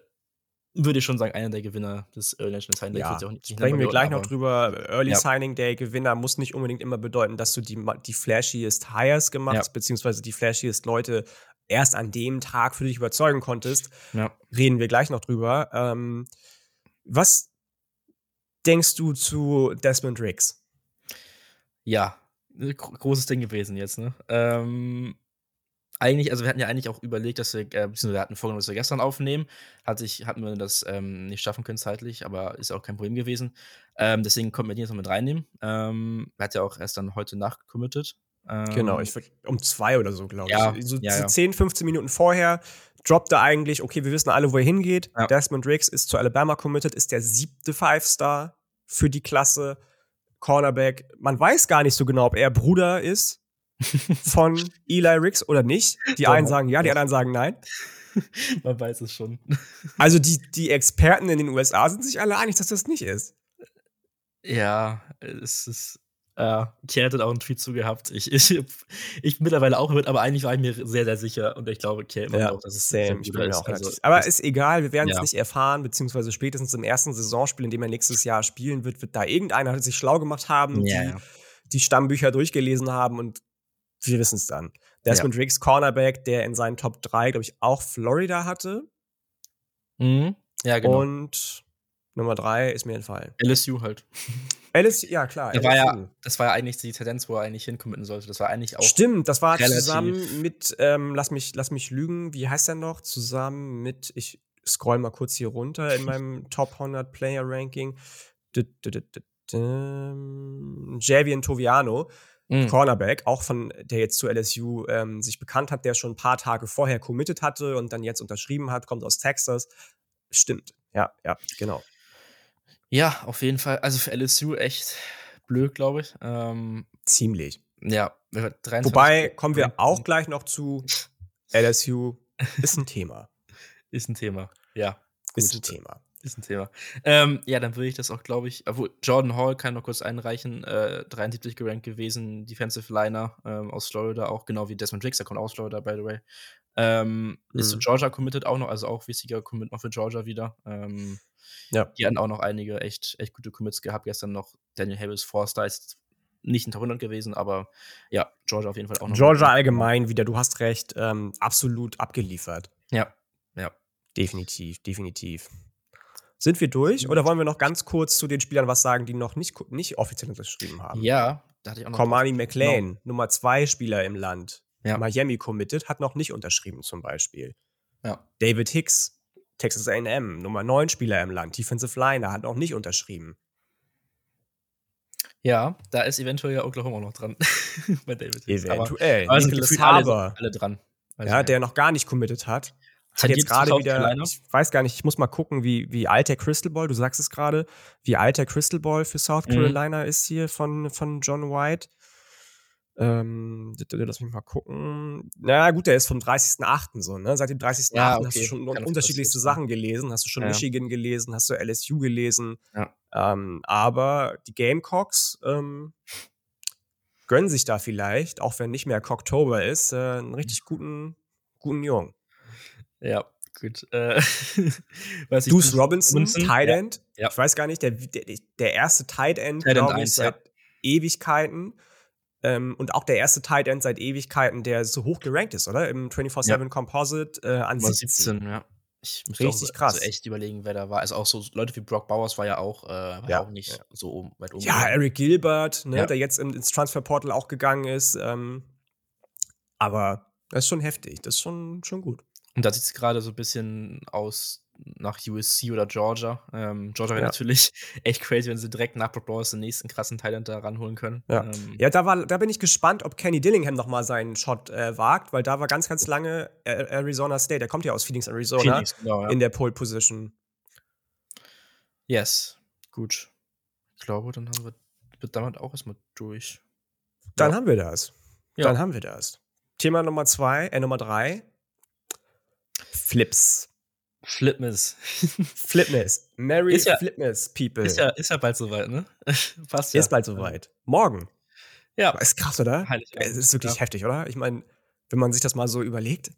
würde ich schon sagen, einer der Gewinner des Early National Signing Day. Ja, auch nicht, sprechen wir gleich noch drüber. Early ja. Signing Day Gewinner muss nicht unbedingt immer bedeuten, dass du die, die flashiest Hires gemacht, ja. beziehungsweise die flashiest Leute erst an dem Tag für dich überzeugen konntest. Ja. Reden wir gleich noch drüber. Ähm, was denkst du zu Desmond Riggs? Ja, großes Ding gewesen jetzt, ne? Ähm, eigentlich, also wir hatten ja eigentlich auch überlegt, dass wir, äh, beziehungsweise wir hatten vorgenommen, dass wir gestern aufnehmen. Hat sich, hatten wir das ähm, nicht schaffen können zeitlich, aber ist auch kein Problem gewesen. Ähm, deswegen konnten wir die jetzt noch mit reinnehmen. Ähm, er hat ja auch erst dann heute Nacht committed. genau, ich um zwei oder so, glaube ja, ich. So, ja, ja. 10, 15 Minuten vorher droppte eigentlich, okay, wir wissen alle, wo er hingeht. Ja. Desmond Riggs ist zu Alabama committed, ist der siebte Five-Star für die Klasse. Cornerback. Man weiß gar nicht so genau, ob er Bruder ist von Eli Riggs oder nicht. Die einen sagen ja, die anderen sagen nein. Man weiß es schon. Also die, die Experten in den USA sind sich alle einig, dass das nicht ist. Ja, es ist. Ja, Kier hat auch einen Tweet zu gehabt. Ich, ich, ich mittlerweile auch mit, aber eigentlich war ich mir sehr, sehr sicher und ich glaube, Kier immer ja, auch, dass es same, bin mir auch also, Aber ist egal, wir werden es ja. nicht erfahren, beziehungsweise spätestens im ersten Saisonspiel, in dem er nächstes Jahr spielen wird, wird da irgendeiner sich schlau gemacht haben, ja, die, die Stammbücher durchgelesen haben und wir wissen es dann. Desmond ja. Riggs, Cornerback, der in seinen Top 3, glaube ich, auch Florida hatte. Mhm. Ja, genau. Und Nummer 3 ist mir entfallen. LSU halt. LSU, ja klar. Das war ja, das war ja eigentlich die Tendenz, wo er eigentlich hinkommitten sollte. Das war eigentlich auch. Stimmt, das war zusammen mit, ähm, lass, mich, lass mich lügen, wie heißt der noch? Zusammen mit, ich scroll mal kurz hier runter in meinem Top 100 Player Ranking. Javian Toviano mhm. Cornerback, auch von der jetzt zu LSU ähm, sich bekannt hat, der schon ein paar Tage vorher committed hatte und dann jetzt unterschrieben hat, kommt aus Texas. Stimmt, ja, ja, genau. Ja, auf jeden Fall. Also für LSU echt blöd, glaube ich. Ähm, Ziemlich. Ja, Wobei kommen wir auch gleich noch zu LSU. Ist ein Thema. ist ein Thema, ja. Gut. Ist ein Thema. Ist ein Thema. Ähm, ja, dann würde ich das auch, glaube ich, obwohl Jordan Hall kann noch kurz einreichen, äh, 73 gerankt gewesen, Defensive Liner ähm, aus Florida, auch genau wie Desmond Riggs, der kommt aus Florida, by the way. Ähm, mhm. Ist zu Georgia committed auch noch, also auch wichtiger Commit noch für Georgia wieder. Ähm, ja. Die hatten auch noch einige echt, echt gute Commits gehabt. Gestern noch Daniel Harris Forster ist nicht in Top 100 gewesen, aber ja, Georgia auf jeden Fall auch noch. Georgia allgemein wieder, du hast recht, ähm, absolut abgeliefert. Ja, ja. Definitiv, definitiv. Sind wir durch oder wollen wir noch ganz kurz zu den Spielern was sagen, die noch nicht, nicht offiziell unterschrieben haben? Ja, da hatte ich auch noch. Cormani McLean, no. Nummer zwei Spieler im Land. Ja. Miami committed, hat noch nicht unterschrieben zum Beispiel. Ja. David Hicks, Texas AM, Nummer neun Spieler im Land, Defensive Liner, hat noch nicht unterschrieben. Ja, da ist eventuell ja Oklahoma noch dran bei David Hicks. Eventuell. Aber, Nicholas Harbour. Alle, alle dran. Also ja, der noch gar nicht committed hat. Hat jetzt gerade wieder, ich weiß gar nicht, ich muss mal gucken, wie, wie alt der Crystal Ball, du sagst es gerade, wie alt der Crystal Ball für South mhm. Carolina mhm. ist hier von, von John White. Ähm, lass mich mal gucken. Na gut, der ist vom 30.08. so, ne? Seit dem 30.08. Ja, okay. hast du schon Kann unterschiedlichste Sachen gelesen. Hast du schon ja. Michigan gelesen, hast du LSU gelesen. Ja. Ähm, aber die Gamecocks ähm, gönnen sich da vielleicht, auch wenn nicht mehr Cocktober ist, äh, einen richtig guten, guten Jungen. Ja, gut. Äh, weiß ich, Deuce Robinson, Robinson Tight End. Ja, ja. Ich weiß gar nicht, der, der, der erste Tight End, glaube ich, seit ja. Ewigkeiten. Ähm, und auch der erste Tight End seit Ewigkeiten, der so hoch gerankt ist, oder? Im 24-7 Composite äh, an 17. 17. ja. Ich müsste Richtig auch krass. So echt überlegen, wer da war. Also auch so Leute wie Brock Bowers war ja auch, äh, war ja. auch nicht so weit oben. Ja, Eric Gilbert, ne, der jetzt ins Transferportal auch gegangen ist. Ähm, aber das ist schon heftig. Das ist schon, schon gut. Und da sieht es gerade so ein bisschen aus nach USC oder Georgia. Ähm, Georgia wäre ja. natürlich echt crazy, wenn sie direkt nach Brock Bowers den nächsten krassen Thailand da ranholen können. Ja, ähm, ja da, war, da bin ich gespannt, ob Kenny Dillingham nochmal seinen Shot äh, wagt, weil da war ganz, ganz lange Arizona State. Der kommt ja aus Phoenix, Arizona, Phoenix, genau, ja. in der Pole Position. Yes, gut. Ich glaube, dann haben wir damit auch erstmal durch. Dann ja. haben wir das. Dann haben wir das. Thema Nummer zwei, äh, Nummer drei. Flips. Flipmas. Flipmas. Mary ist ja, Flipmas, people. Ist ja, ist ja bald soweit, ne? Passt ja. Ist bald soweit. Morgen. Ja. Ist krass, oder? Es ist wirklich ja. heftig, oder? Ich meine, wenn man sich das mal so überlegt,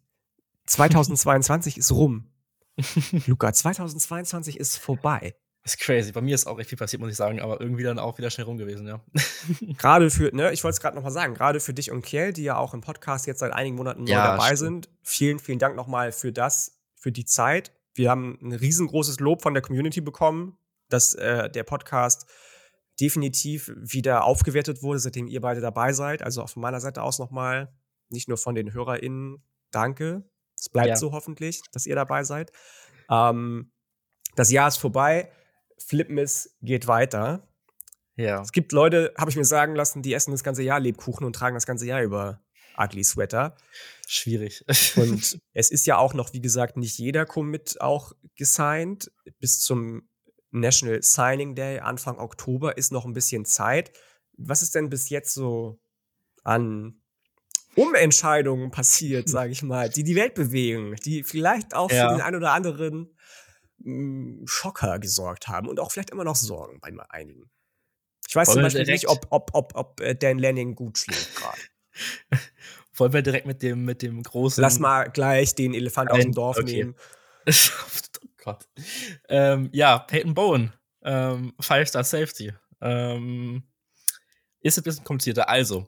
2022 ist rum. Luca, 2022 ist vorbei. Das ist crazy. Bei mir ist auch echt viel passiert, muss ich sagen, aber irgendwie dann auch wieder schnell rum gewesen, ja. gerade für, ne, ich wollte es gerade nochmal sagen, gerade für dich und Kiel, die ja auch im Podcast jetzt seit einigen Monaten neu ja, dabei stimmt. sind, vielen, vielen Dank nochmal für das, für die Zeit. Wir haben ein riesengroßes Lob von der Community bekommen, dass äh, der Podcast definitiv wieder aufgewertet wurde, seitdem ihr beide dabei seid. Also auch von meiner Seite aus nochmal, nicht nur von den HörerInnen, danke. Es bleibt ja. so hoffentlich, dass ihr dabei seid. Ähm, das Jahr ist vorbei. Flipmiss geht weiter. Ja. Es gibt Leute, habe ich mir sagen lassen, die essen das ganze Jahr Lebkuchen und tragen das ganze Jahr über Ugly Sweater. Schwierig. und es ist ja auch noch, wie gesagt, nicht jeder Commit auch gesigned. Bis zum National Signing Day Anfang Oktober ist noch ein bisschen Zeit. Was ist denn bis jetzt so an Umentscheidungen passiert, sage ich mal, die die Welt bewegen, die vielleicht auch ja. für den einen oder anderen mh, hm, Schocker gesorgt haben und auch vielleicht immer noch sorgen bei einigen. Ich weiß Wollen zum Beispiel nicht, ob, ob, ob, ob äh, Dan Lanning gut schläft gerade. Wollen wir direkt mit dem, mit dem großen. Lass mal gleich den Elefant aus dem Dorf okay. nehmen. oh Gott. Ähm, ja, Peyton Bowen, ähm, Five-Star Safety. Ähm, ist ein bisschen komplizierter. Also,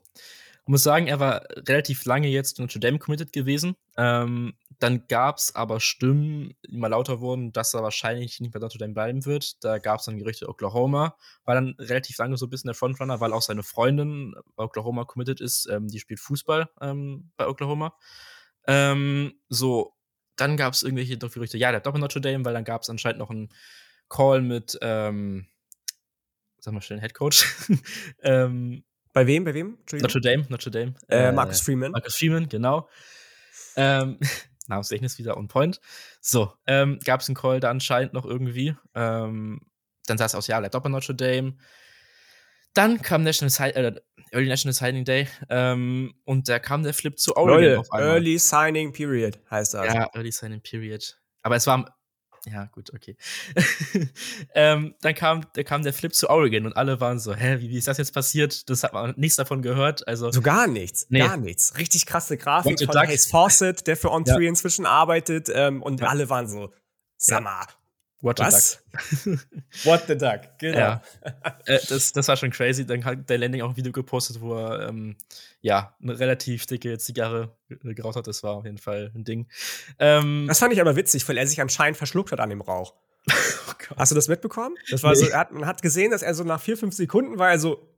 muss sagen, er war relativ lange jetzt Notre Dame committed gewesen. Ähm, dann gab es aber Stimmen, die mal lauter wurden, dass er wahrscheinlich nicht bei Notre Dame bleiben wird. Da gab es dann Gerüchte, Oklahoma war dann relativ lange so ein bisschen der Frontrunner, weil auch seine Freundin bei Oklahoma committed ist. Ähm, die spielt Fußball ähm, bei Oklahoma. Ähm, so, dann gab es irgendwelche Gerüchte, ja, der hat doch bei Notre Dame, weil dann gab es anscheinend noch einen Call mit, ähm, sag mal schnell, Head Coach. ähm, bei wem? Bei wem? Notre Dame, Notre Dame. Äh, Marcus Freeman. Marcus Freeman, genau. Ähm, Namensgedächtnis wieder on point. So, ähm, gab es einen Call da anscheinend noch irgendwie. Ähm, dann sah es aus, ja, bleibt bei Notre Dame. Dann kam National äh, Early National Signing Day ähm, und da kam der Flip zu Oregon Leute, auf einmal. Early Signing Period heißt das. Ja, Early Signing Period. Aber es war ja, gut, okay. ähm, dann kam, da kam der Flip zu Oregon und alle waren so, hä, wie, wie ist das jetzt passiert? Das hat man nichts davon gehört. Also, so gar nichts, nee. gar nichts. Richtig krasse Grafik von. Hayes Fawcett, der für On3 ja. inzwischen arbeitet. Ähm, und ja. alle waren so, sag mal, What the Was? Duck. What the Duck, genau. Ja. äh, das, das war schon crazy. Dann hat der Landing auch ein Video gepostet, wo er ähm, ja eine relativ dicke Zigarre geraucht hat. Das war auf jeden Fall ein Ding. Ähm, das fand ich aber witzig, weil er sich anscheinend verschluckt hat an dem Rauch. oh Hast du das mitbekommen? Das war nee. so, hat, man hat gesehen, dass er so nach vier, fünf Sekunden war er so.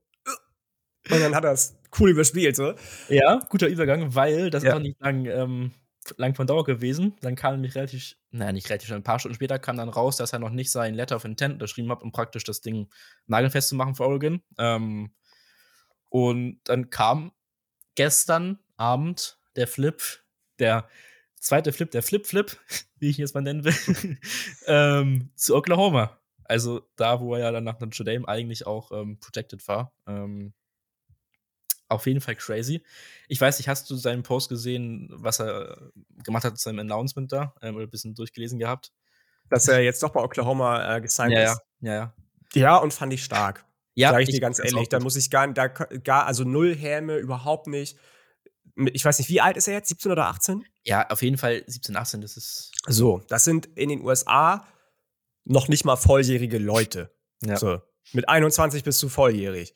Und dann hat er es cool überspielt, so. Ja, guter Übergang, weil das ja. auch nicht lang ähm, lang von Dauer gewesen. Dann kam nämlich relativ, naja, nicht relativ schnell, ein paar Stunden später kam dann raus, dass er noch nicht sein Letter of Intent unterschrieben hat, um praktisch das Ding nagelfest zu machen für Oregon. Ähm, und dann kam gestern Abend der Flip, der zweite Flip, der Flip-Flip, wie ich ihn jetzt mal nennen will, ähm, zu Oklahoma. Also da, wo er ja dann nach Notre Dame eigentlich auch ähm, projected war. Ähm, auf jeden Fall crazy. Ich weiß nicht, hast du seinen Post gesehen, was er gemacht hat zu seinem Announcement da? Ähm, oder ein bisschen durchgelesen gehabt? Dass er jetzt doch bei Oklahoma äh, gesigned ja, ist. Ja, ja, ja. Ja, und fand ich stark. Ja, Sag ich, ich dir ganz ehrlich. Da muss ich gar, da, gar, also null Häme, überhaupt nicht. Ich weiß nicht, wie alt ist er jetzt? 17 oder 18? Ja, auf jeden Fall 17, 18, das ist. So, das sind in den USA noch nicht mal volljährige Leute. Ja. So, mit 21 bist du volljährig.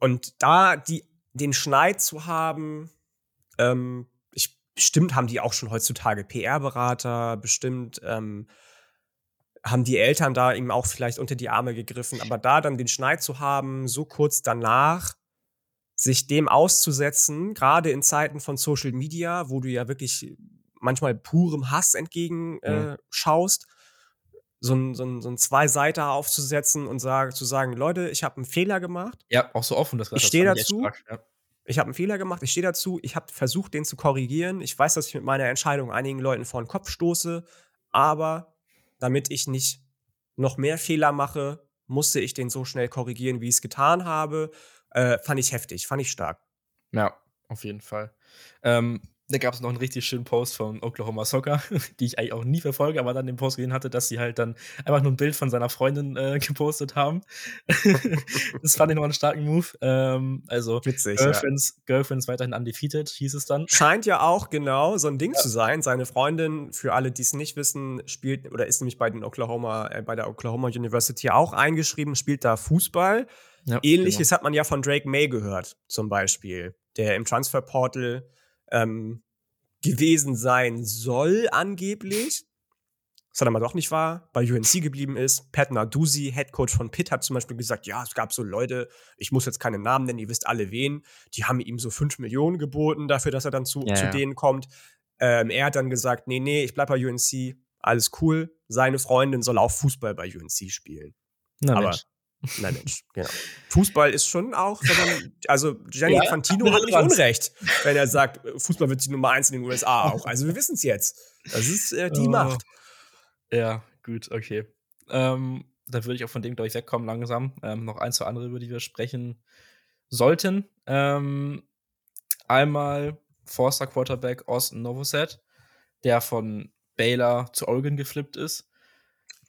Und da die, den Schneid zu haben, ähm, ich, bestimmt haben die auch schon heutzutage PR-Berater, bestimmt ähm, haben die Eltern da ihm auch vielleicht unter die Arme gegriffen, aber da dann den Schneid zu haben, so kurz danach, sich dem auszusetzen, gerade in Zeiten von Social Media, wo du ja wirklich manchmal purem Hass entgegenschaust, äh, mhm so ein, so ein, so ein Zwei-Seiter aufzusetzen und sag, zu sagen, Leute, ich habe einen Fehler gemacht. Ja, auch so offen. Das ich stehe dazu. Stark, ja. Ich habe einen Fehler gemacht, ich stehe dazu, ich habe versucht, den zu korrigieren. Ich weiß, dass ich mit meiner Entscheidung einigen Leuten vor den Kopf stoße, aber damit ich nicht noch mehr Fehler mache, musste ich den so schnell korrigieren, wie ich es getan habe. Äh, fand ich heftig, fand ich stark. Ja, auf jeden Fall. Ähm, da gab es noch einen richtig schönen Post von Oklahoma Soccer, die ich eigentlich auch nie verfolge, aber dann den Post gesehen hatte, dass sie halt dann einfach nur ein Bild von seiner Freundin äh, gepostet haben. das fand ich noch einen starken Move. Ähm, also Witzig, Girlfriends, ja. Girlfriends weiterhin undefeated, hieß es dann. Scheint ja auch genau so ein Ding ja. zu sein. Seine Freundin, für alle, die es nicht wissen, spielt oder ist nämlich bei den Oklahoma, äh, bei der Oklahoma University auch eingeschrieben, spielt da Fußball. Ja, Ähnliches genau. hat man ja von Drake May gehört, zum Beispiel, der im Transferportal ähm, gewesen sein soll, angeblich. Was dann aber doch nicht war, bei UNC geblieben ist. Pat Narduzzi, Headcoach von Pitt, hat zum Beispiel gesagt, ja, es gab so Leute, ich muss jetzt keinen Namen nennen, ihr wisst alle wen, die haben ihm so 5 Millionen geboten dafür, dass er dann zu, ja, zu ja. denen kommt. Ähm, er hat dann gesagt, nee, nee, ich bleib bei UNC, alles cool. Seine Freundin soll auch Fußball bei UNC spielen. Na, aber Mensch. Nein, Mensch, genau. Fußball ist schon auch, man, also Gianni ja, Infantino hat nicht Unrecht, wenn er sagt, Fußball wird die Nummer eins in den USA auch. Also wir wissen es jetzt. Das ist äh, die oh. Macht. Ja, gut, okay. Ähm, da würde ich auch von dem, glaube ich, wegkommen langsam. Ähm, noch ein, zwei andere, über die wir sprechen sollten. Ähm, einmal Forster Quarterback Austin Novoset, der von Baylor zu Oregon geflippt ist.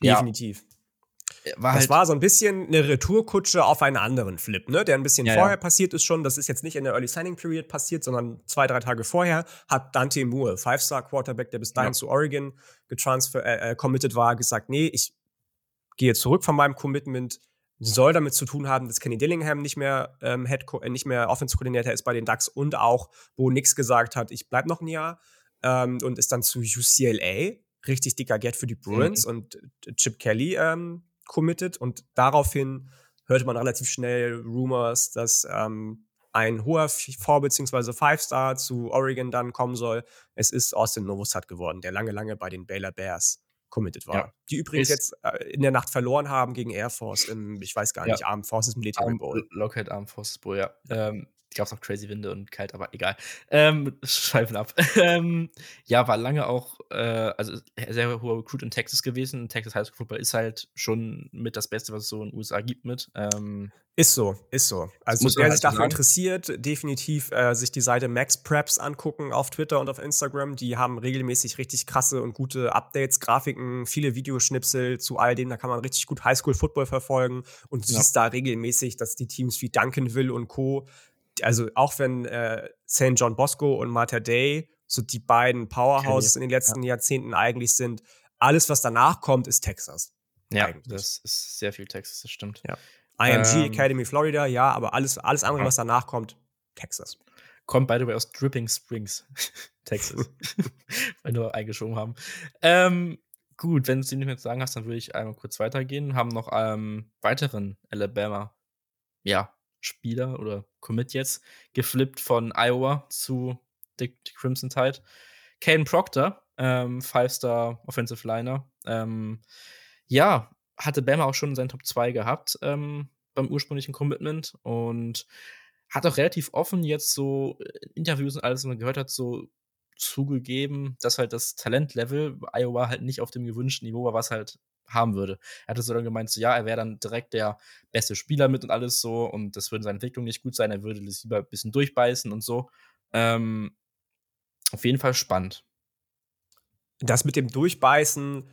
Definitiv. Ja war das halt war so ein bisschen eine Retourkutsche auf einen anderen Flip, ne? Der ein bisschen ja, vorher ja. passiert ist schon. Das ist jetzt nicht in der Early Signing Period passiert, sondern zwei, drei Tage vorher hat Dante Moore, Five-Star-Quarterback, der bis dahin ja. zu Oregon getransfer äh, äh, committed war, gesagt, nee, ich gehe zurück von meinem Commitment. Soll damit zu tun haben, dass Kenny Dillingham nicht mehr ähm, Head äh, nicht mehr Offense-Koordinator ist bei den Ducks und auch, wo Nix gesagt hat, ich bleib noch ein Jahr ähm, und ist dann zu UCLA richtig dicker Get für die Bruins mhm. und Chip Kelly ähm, committed und daraufhin hörte man relativ schnell Rumors, dass ähm, ein hoher Four- bzw. Five-Star zu Oregon dann kommen soll. Es ist Austin Novosad geworden, der lange, lange bei den Baylor Bears committed war. Ja. Die übrigens ist jetzt äh, in der Nacht verloren haben gegen Air Force im, ich weiß gar nicht, ja. Armed Forces Military Bowl. Lockheed Armed Forces Bowl, ja. Ähm, gab es auch crazy Winde und kalt, aber egal. Ähm, schweifen ab. ähm, ja, war lange auch, äh, also sehr hoher Recruit in Texas gewesen. Texas High School Football ist halt schon mit das Beste, was es so in den USA gibt mit. Ähm, ist so, ist so. Also wer sich halt dafür interessiert, definitiv äh, sich die Seite Max Preps angucken auf Twitter und auf Instagram. Die haben regelmäßig richtig krasse und gute Updates, Grafiken, viele Videoschnipsel zu all dem. Da kann man richtig gut Highschool Football verfolgen und ja. siehst da regelmäßig, dass die Teams wie Duncanville und Co also auch wenn äh, St. John Bosco und Martha Day so die beiden Powerhouses in den letzten ja. Jahrzehnten eigentlich sind, alles, was danach kommt, ist Texas. Ja, eigentlich. das ist sehr viel Texas, das stimmt. Ja. IMG ähm, Academy Florida, ja, aber alles, alles andere, was danach kommt, Texas. Kommt, by the way, aus Dripping Springs, Texas. Weil wir eingeschoben haben. Ähm, gut, wenn du es nicht mehr zu sagen hast, dann würde ich einmal kurz weitergehen. Haben noch ähm, weiteren Alabama, ja, Spieler oder Commit jetzt geflippt von Iowa zu Dick Crimson Tide. Kane Proctor, ähm, Five-Star Offensive Liner. Ähm, ja, hatte Bama auch schon in seinen Top 2 gehabt ähm, beim ursprünglichen Commitment und hat auch relativ offen jetzt so Interviews und alles, was man gehört hat, so zugegeben, dass halt das Talentlevel Iowa halt nicht auf dem gewünschten Niveau war, was halt haben würde. Er hatte so dann gemeint, so ja, er wäre dann direkt der beste Spieler mit und alles so und das würde seine Entwicklung nicht gut sein, er würde das lieber ein bisschen durchbeißen und so. Ähm, auf jeden Fall spannend. Das mit dem Durchbeißen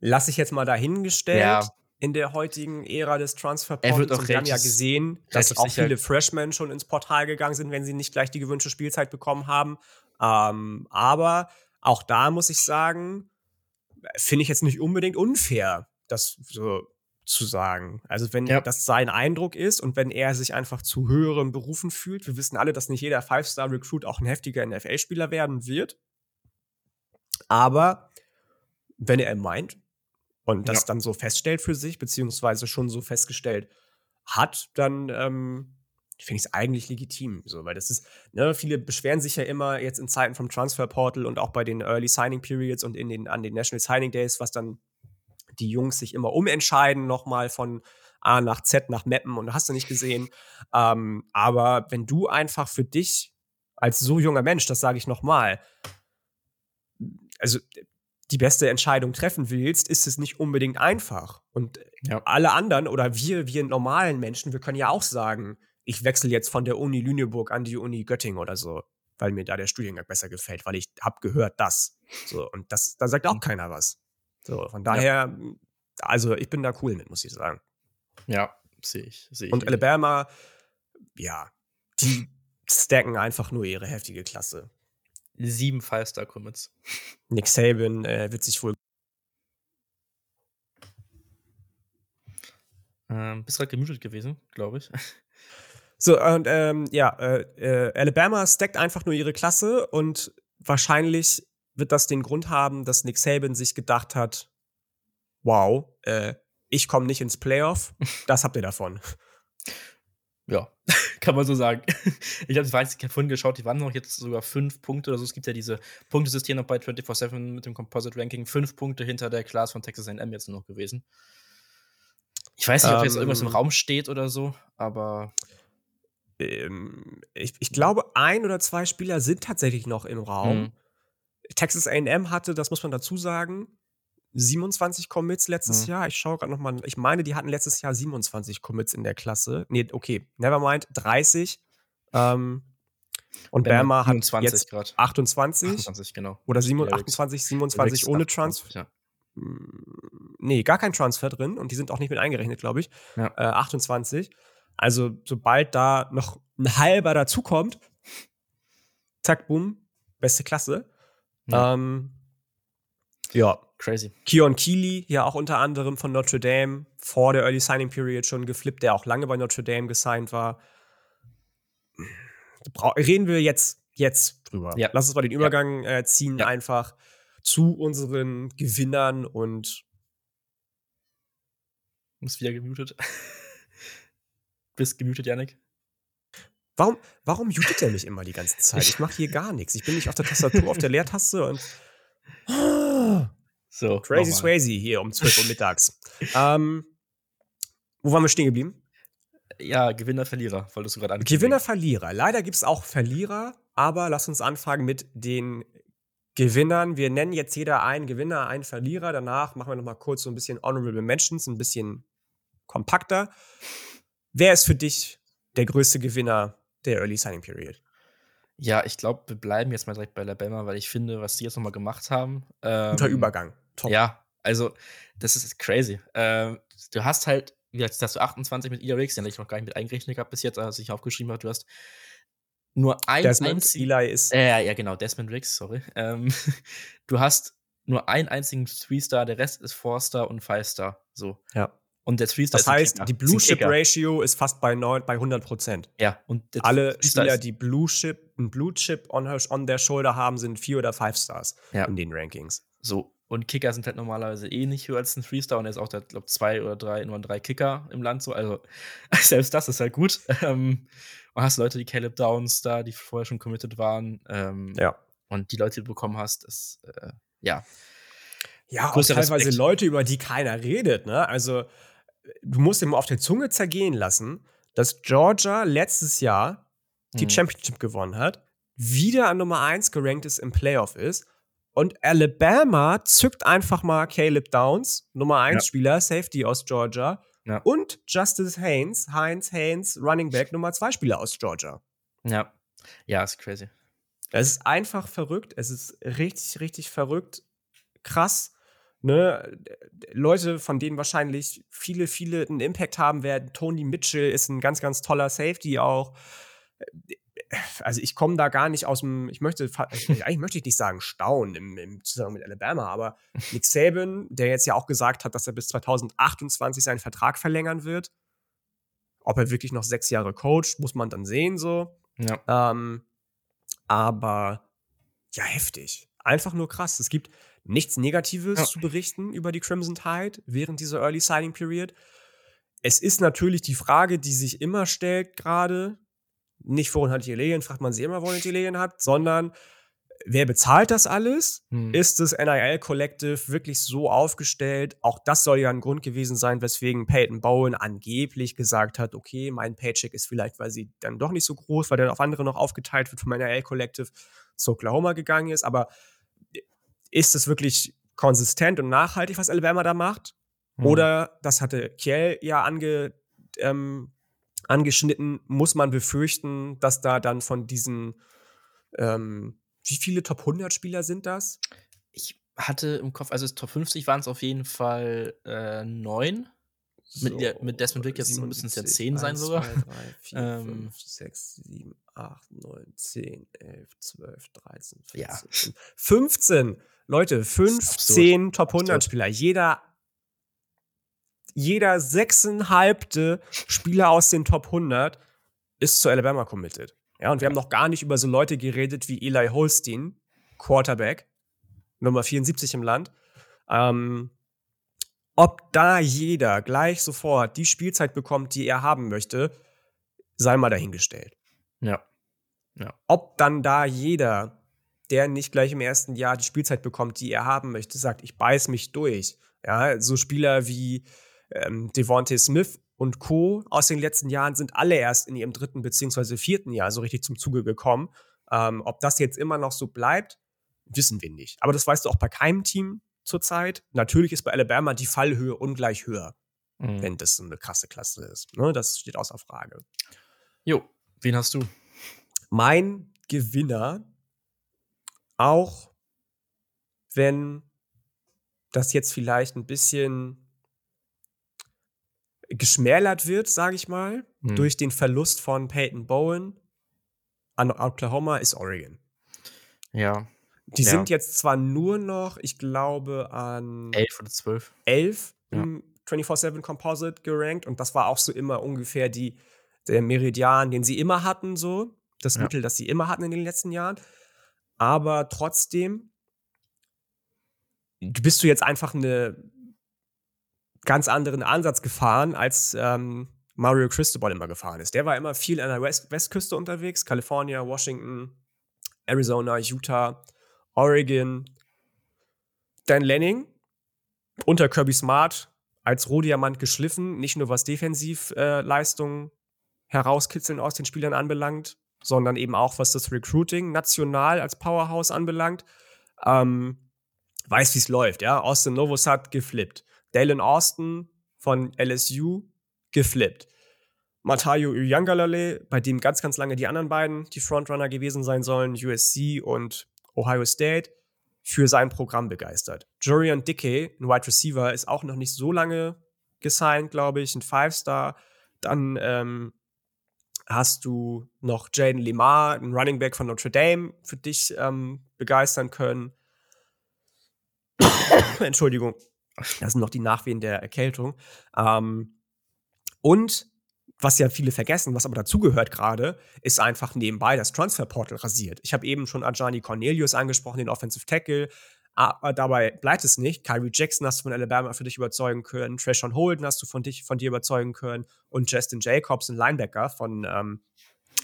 lasse ich jetzt mal dahingestellt. Ja. In der heutigen Ära des Transferportals. Wir haben ja gesehen, dass auch viele Freshmen schon ins Portal gegangen sind, wenn sie nicht gleich die gewünschte Spielzeit bekommen haben. Ähm, aber auch da muss ich sagen, finde ich jetzt nicht unbedingt unfair, das so zu sagen. Also wenn ja. das sein Eindruck ist und wenn er sich einfach zu höheren Berufen fühlt, wir wissen alle, dass nicht jeder Five-Star-Recruit auch ein heftiger NFL-Spieler werden wird. Aber wenn er meint und das ja. dann so feststellt für sich, beziehungsweise schon so festgestellt hat, dann ähm, finde ich es eigentlich legitim, so, weil das ist, ne, viele beschweren sich ja immer jetzt in Zeiten vom Transfer Portal und auch bei den Early Signing Periods und in den, an den National Signing Days, was dann die Jungs sich immer umentscheiden, nochmal von A nach Z nach Mappen und hast du nicht gesehen. Ähm, aber wenn du einfach für dich als so junger Mensch, das sage ich nochmal, also die beste Entscheidung treffen willst, ist es nicht unbedingt einfach. Und ja. alle anderen oder wir, wir normalen Menschen, wir können ja auch sagen, ich wechsle jetzt von der Uni Lüneburg an die Uni Göttingen oder so, weil mir da der Studiengang besser gefällt, weil ich habe gehört das. So und das, da sagt auch mhm. keiner was. So von daher, ja. also ich bin da cool mit, muss ich sagen. Ja, sehe ich, seh ich. Und Alabama, ja, die stacken einfach nur ihre heftige Klasse. Sieben Five-Star-Commits. Nick Saban äh, wird sich wohl. Ähm, bist gerade gemutet gewesen, glaube ich. So, und ähm, ja, äh, äh, Alabama stackt einfach nur ihre Klasse und wahrscheinlich wird das den Grund haben, dass Nick Saban sich gedacht hat: Wow, äh, ich komme nicht ins Playoff, das habt ihr davon. Ja, kann man so sagen. Ich habe ich vorhin geschaut, die waren noch jetzt sogar fünf Punkte oder so. Es gibt ja diese Punktesystem noch bei 24-7 mit dem Composite Ranking. Fünf Punkte hinter der Class von Texas AM jetzt noch gewesen. Ich weiß nicht, ob jetzt irgendwas im ähm. Raum steht oder so, aber. Ähm, ich, ich, glaube, ein oder zwei Spieler sind tatsächlich noch im Raum. Mhm. Texas AM hatte, das muss man dazu sagen, 27 Commits letztes mhm. Jahr. Ich schaue gerade noch mal. Ich meine, die hatten letztes Jahr 27 Commits in der Klasse. Nee, okay, nevermind, 30. Ähm, und Bama, hat jetzt grad. 28. 28, genau. Oder 27, 28, 27 ohne Transfer. Ja. Hm, nee, gar kein Transfer drin und die sind auch nicht mit eingerechnet, glaube ich. Ja. Äh, 28. Also, sobald da noch ein halber dazukommt, zack, boom, beste Klasse. Ja. Ähm, ja, Crazy. Keon Keeley, ja auch unter anderem von Notre Dame, vor der Early Signing Period schon geflippt, der auch lange bei Notre Dame gesigned war. Reden wir jetzt, jetzt drüber. Ja. Lass uns mal den Übergang ja. äh, ziehen, ja. einfach zu unseren Gewinnern und. Ist wieder gemutet. Bist gemutet, Yannick? Warum, warum mutet er mich immer die ganze Zeit? Ich mache hier gar nichts. Ich bin nicht auf der Tastatur, auf der Leertaste und. So, Crazy Swayze hier um 12 Uhr mittags. ähm, wo waren wir stehen geblieben? Ja, Gewinner, Verlierer, wolltest du gerade ankündigen. Gewinner, Verlierer. Leider gibt es auch Verlierer, aber lass uns anfangen mit den Gewinnern. Wir nennen jetzt jeder einen Gewinner, einen Verlierer. Danach machen wir noch mal kurz so ein bisschen Honorable Mentions, ein bisschen kompakter. Wer ist für dich der größte Gewinner der Early Signing Period? Ja, ich glaube, wir bleiben jetzt mal direkt bei Alabama, weil ich finde, was die jetzt nochmal gemacht haben. Ähm, Guter Übergang. Top. Ja, also, das ist crazy. Ähm, du hast halt, wie gesagt, hast du 28 mit Ida Riggs, den ich noch gar nicht mit eingerechnet habe bis jetzt, als ich aufgeschrieben habe, du hast nur ein Desmond, einzig, Eli ist. Äh, ja, genau, Desmond Riggs, sorry. Ähm, du hast nur einen einzigen Three-Star, der Rest ist Four-Star und Five-Star. So. Ja. Und der Three-Star Das heißt, die Blue-Chip-Ratio ist fast bei, neun, bei 100 Prozent. Ja. Und Alle Spieler, die Blue-Chip, ein Blue-Chip on, on der Shoulder haben, sind vier oder five Stars ja. in den Rankings. So. Und Kicker sind halt normalerweise eh nicht höher als ein Three-Star und er ist auch, ich glaube, zwei oder drei, nur drei Kicker im Land so. Also, selbst das ist halt gut. Ähm, und hast Leute, die Caleb Downs da, die vorher schon committed waren. Ähm, ja. Und die Leute, die du bekommen hast, ist, äh, ja. Ja, auch teilweise Respekt. Leute, über die keiner redet, ne? Also, du musst ihm auf der Zunge zergehen lassen, dass Georgia letztes Jahr die mhm. Championship gewonnen hat, wieder an Nummer 1 gerankt ist im Playoff ist und Alabama zückt einfach mal Caleb Downs, Nummer 1 ja. Spieler, Safety aus Georgia, ja. und Justice Haynes, Heinz Haynes, Running Back, Nummer 2 Spieler aus Georgia. Ja. Ja, ist crazy. Es ist einfach verrückt. Es ist richtig, richtig verrückt. Krass ne, Leute, von denen wahrscheinlich viele, viele einen Impact haben werden. Tony Mitchell ist ein ganz, ganz toller Safety auch. Also ich komme da gar nicht aus dem, ich möchte, eigentlich möchte ich nicht sagen Staunen im, im Zusammenhang mit Alabama, aber Nick Saban, der jetzt ja auch gesagt hat, dass er bis 2028 seinen Vertrag verlängern wird, ob er wirklich noch sechs Jahre coacht, muss man dann sehen so. Ja. Ähm, aber ja, heftig. Einfach nur krass. Es gibt, nichts Negatives ja. zu berichten über die Crimson Tide während dieser Early Signing Period. Es ist natürlich die Frage, die sich immer stellt gerade, nicht worin hat die Alien, fragt man sie immer, worin die Alien hat, sondern wer bezahlt das alles? Hm. Ist das NIL Collective wirklich so aufgestellt? Auch das soll ja ein Grund gewesen sein, weswegen Peyton Bowen angeblich gesagt hat, okay, mein Paycheck ist vielleicht, weil sie dann doch nicht so groß, weil dann auf andere noch aufgeteilt wird vom NIL Collective zu Oklahoma gegangen ist, aber ist es wirklich konsistent und nachhaltig, was Alabama da macht. Mhm. Oder, das hatte Kiel ja ange, ähm, angeschnitten, muss man befürchten, dass da dann von diesen, ähm, wie viele Top 100 Spieler sind das? Ich hatte im Kopf, also Top 50 waren es auf jeden Fall äh, neun. So, mit, mit Desmond Rick jetzt müssen es ja 10 sein sogar. 2, 3, 4, ähm, 5, 6, 7, 8, 9, 10, 11, 12, 13, 14, ja. 15. Leute, 15 Top 100 absurd. Spieler. Jeder, jeder sechseinhalbte Spieler aus den Top 100 ist zu Alabama committed. Ja, und wir haben noch gar nicht über so Leute geredet wie Eli Holstein, Quarterback, Nummer 74 im Land. Ähm, ob da jeder gleich sofort die Spielzeit bekommt, die er haben möchte, sei mal dahingestellt. Ja. ja. Ob dann da jeder, der nicht gleich im ersten Jahr die Spielzeit bekommt, die er haben möchte, sagt, ich beiß mich durch. Ja, so Spieler wie ähm, Devontae Smith und Co. aus den letzten Jahren sind alle erst in ihrem dritten beziehungsweise vierten Jahr so richtig zum Zuge gekommen. Ähm, ob das jetzt immer noch so bleibt, wissen wir nicht. Aber das weißt du auch bei keinem Team zurzeit. Natürlich ist bei Alabama die Fallhöhe ungleich höher, mhm. wenn das eine krasse Klasse ist. Ne? Das steht außer Frage. Jo, wen hast du? Mein Gewinner, auch wenn das jetzt vielleicht ein bisschen geschmälert wird, sage ich mal, mhm. durch den Verlust von Peyton Bowen an Oklahoma, ist Oregon. Ja, die ja. sind jetzt zwar nur noch, ich glaube, an 11 oder 12. 11 ja. im 24-7 Composite gerankt und das war auch so immer ungefähr die, der Meridian, den sie immer hatten, so. Das ja. Mittel, das sie immer hatten in den letzten Jahren. Aber trotzdem bist du jetzt einfach eine ganz anderen Ansatz gefahren, als ähm, Mario Cristobal immer gefahren ist. Der war immer viel an der West Westküste unterwegs, California, Washington, Arizona, Utah. Oregon, Dan Lanning unter Kirby Smart als Rohdiamant geschliffen, nicht nur was Defensivleistungen äh, herauskitzeln aus den Spielern anbelangt, sondern eben auch was das Recruiting national als Powerhouse anbelangt. Ähm, weiß, wie es läuft, ja. Austin Novosad geflippt. Dalen Austin von LSU geflippt. Matayo Uyangalale, bei dem ganz, ganz lange die anderen beiden die Frontrunner gewesen sein sollen, USC und Ohio State, für sein Programm begeistert. Jorian Dickey, ein Wide Receiver, ist auch noch nicht so lange gesigned, glaube ich, ein Five-Star. Dann ähm, hast du noch Jaden Limar, ein Running Back von Notre Dame, für dich ähm, begeistern können. Entschuldigung, das sind noch die Nachwehen der Erkältung. Ähm, und was ja viele vergessen, was aber dazugehört gerade, ist einfach nebenbei das Transferportal rasiert. Ich habe eben schon Ajani Cornelius angesprochen, den Offensive Tackle. Aber dabei bleibt es nicht. Kyrie Jackson hast du von Alabama für dich überzeugen können. Trashon Holden hast du von, dich, von dir überzeugen können. Und Justin Jacobs, ein Linebacker von, ähm,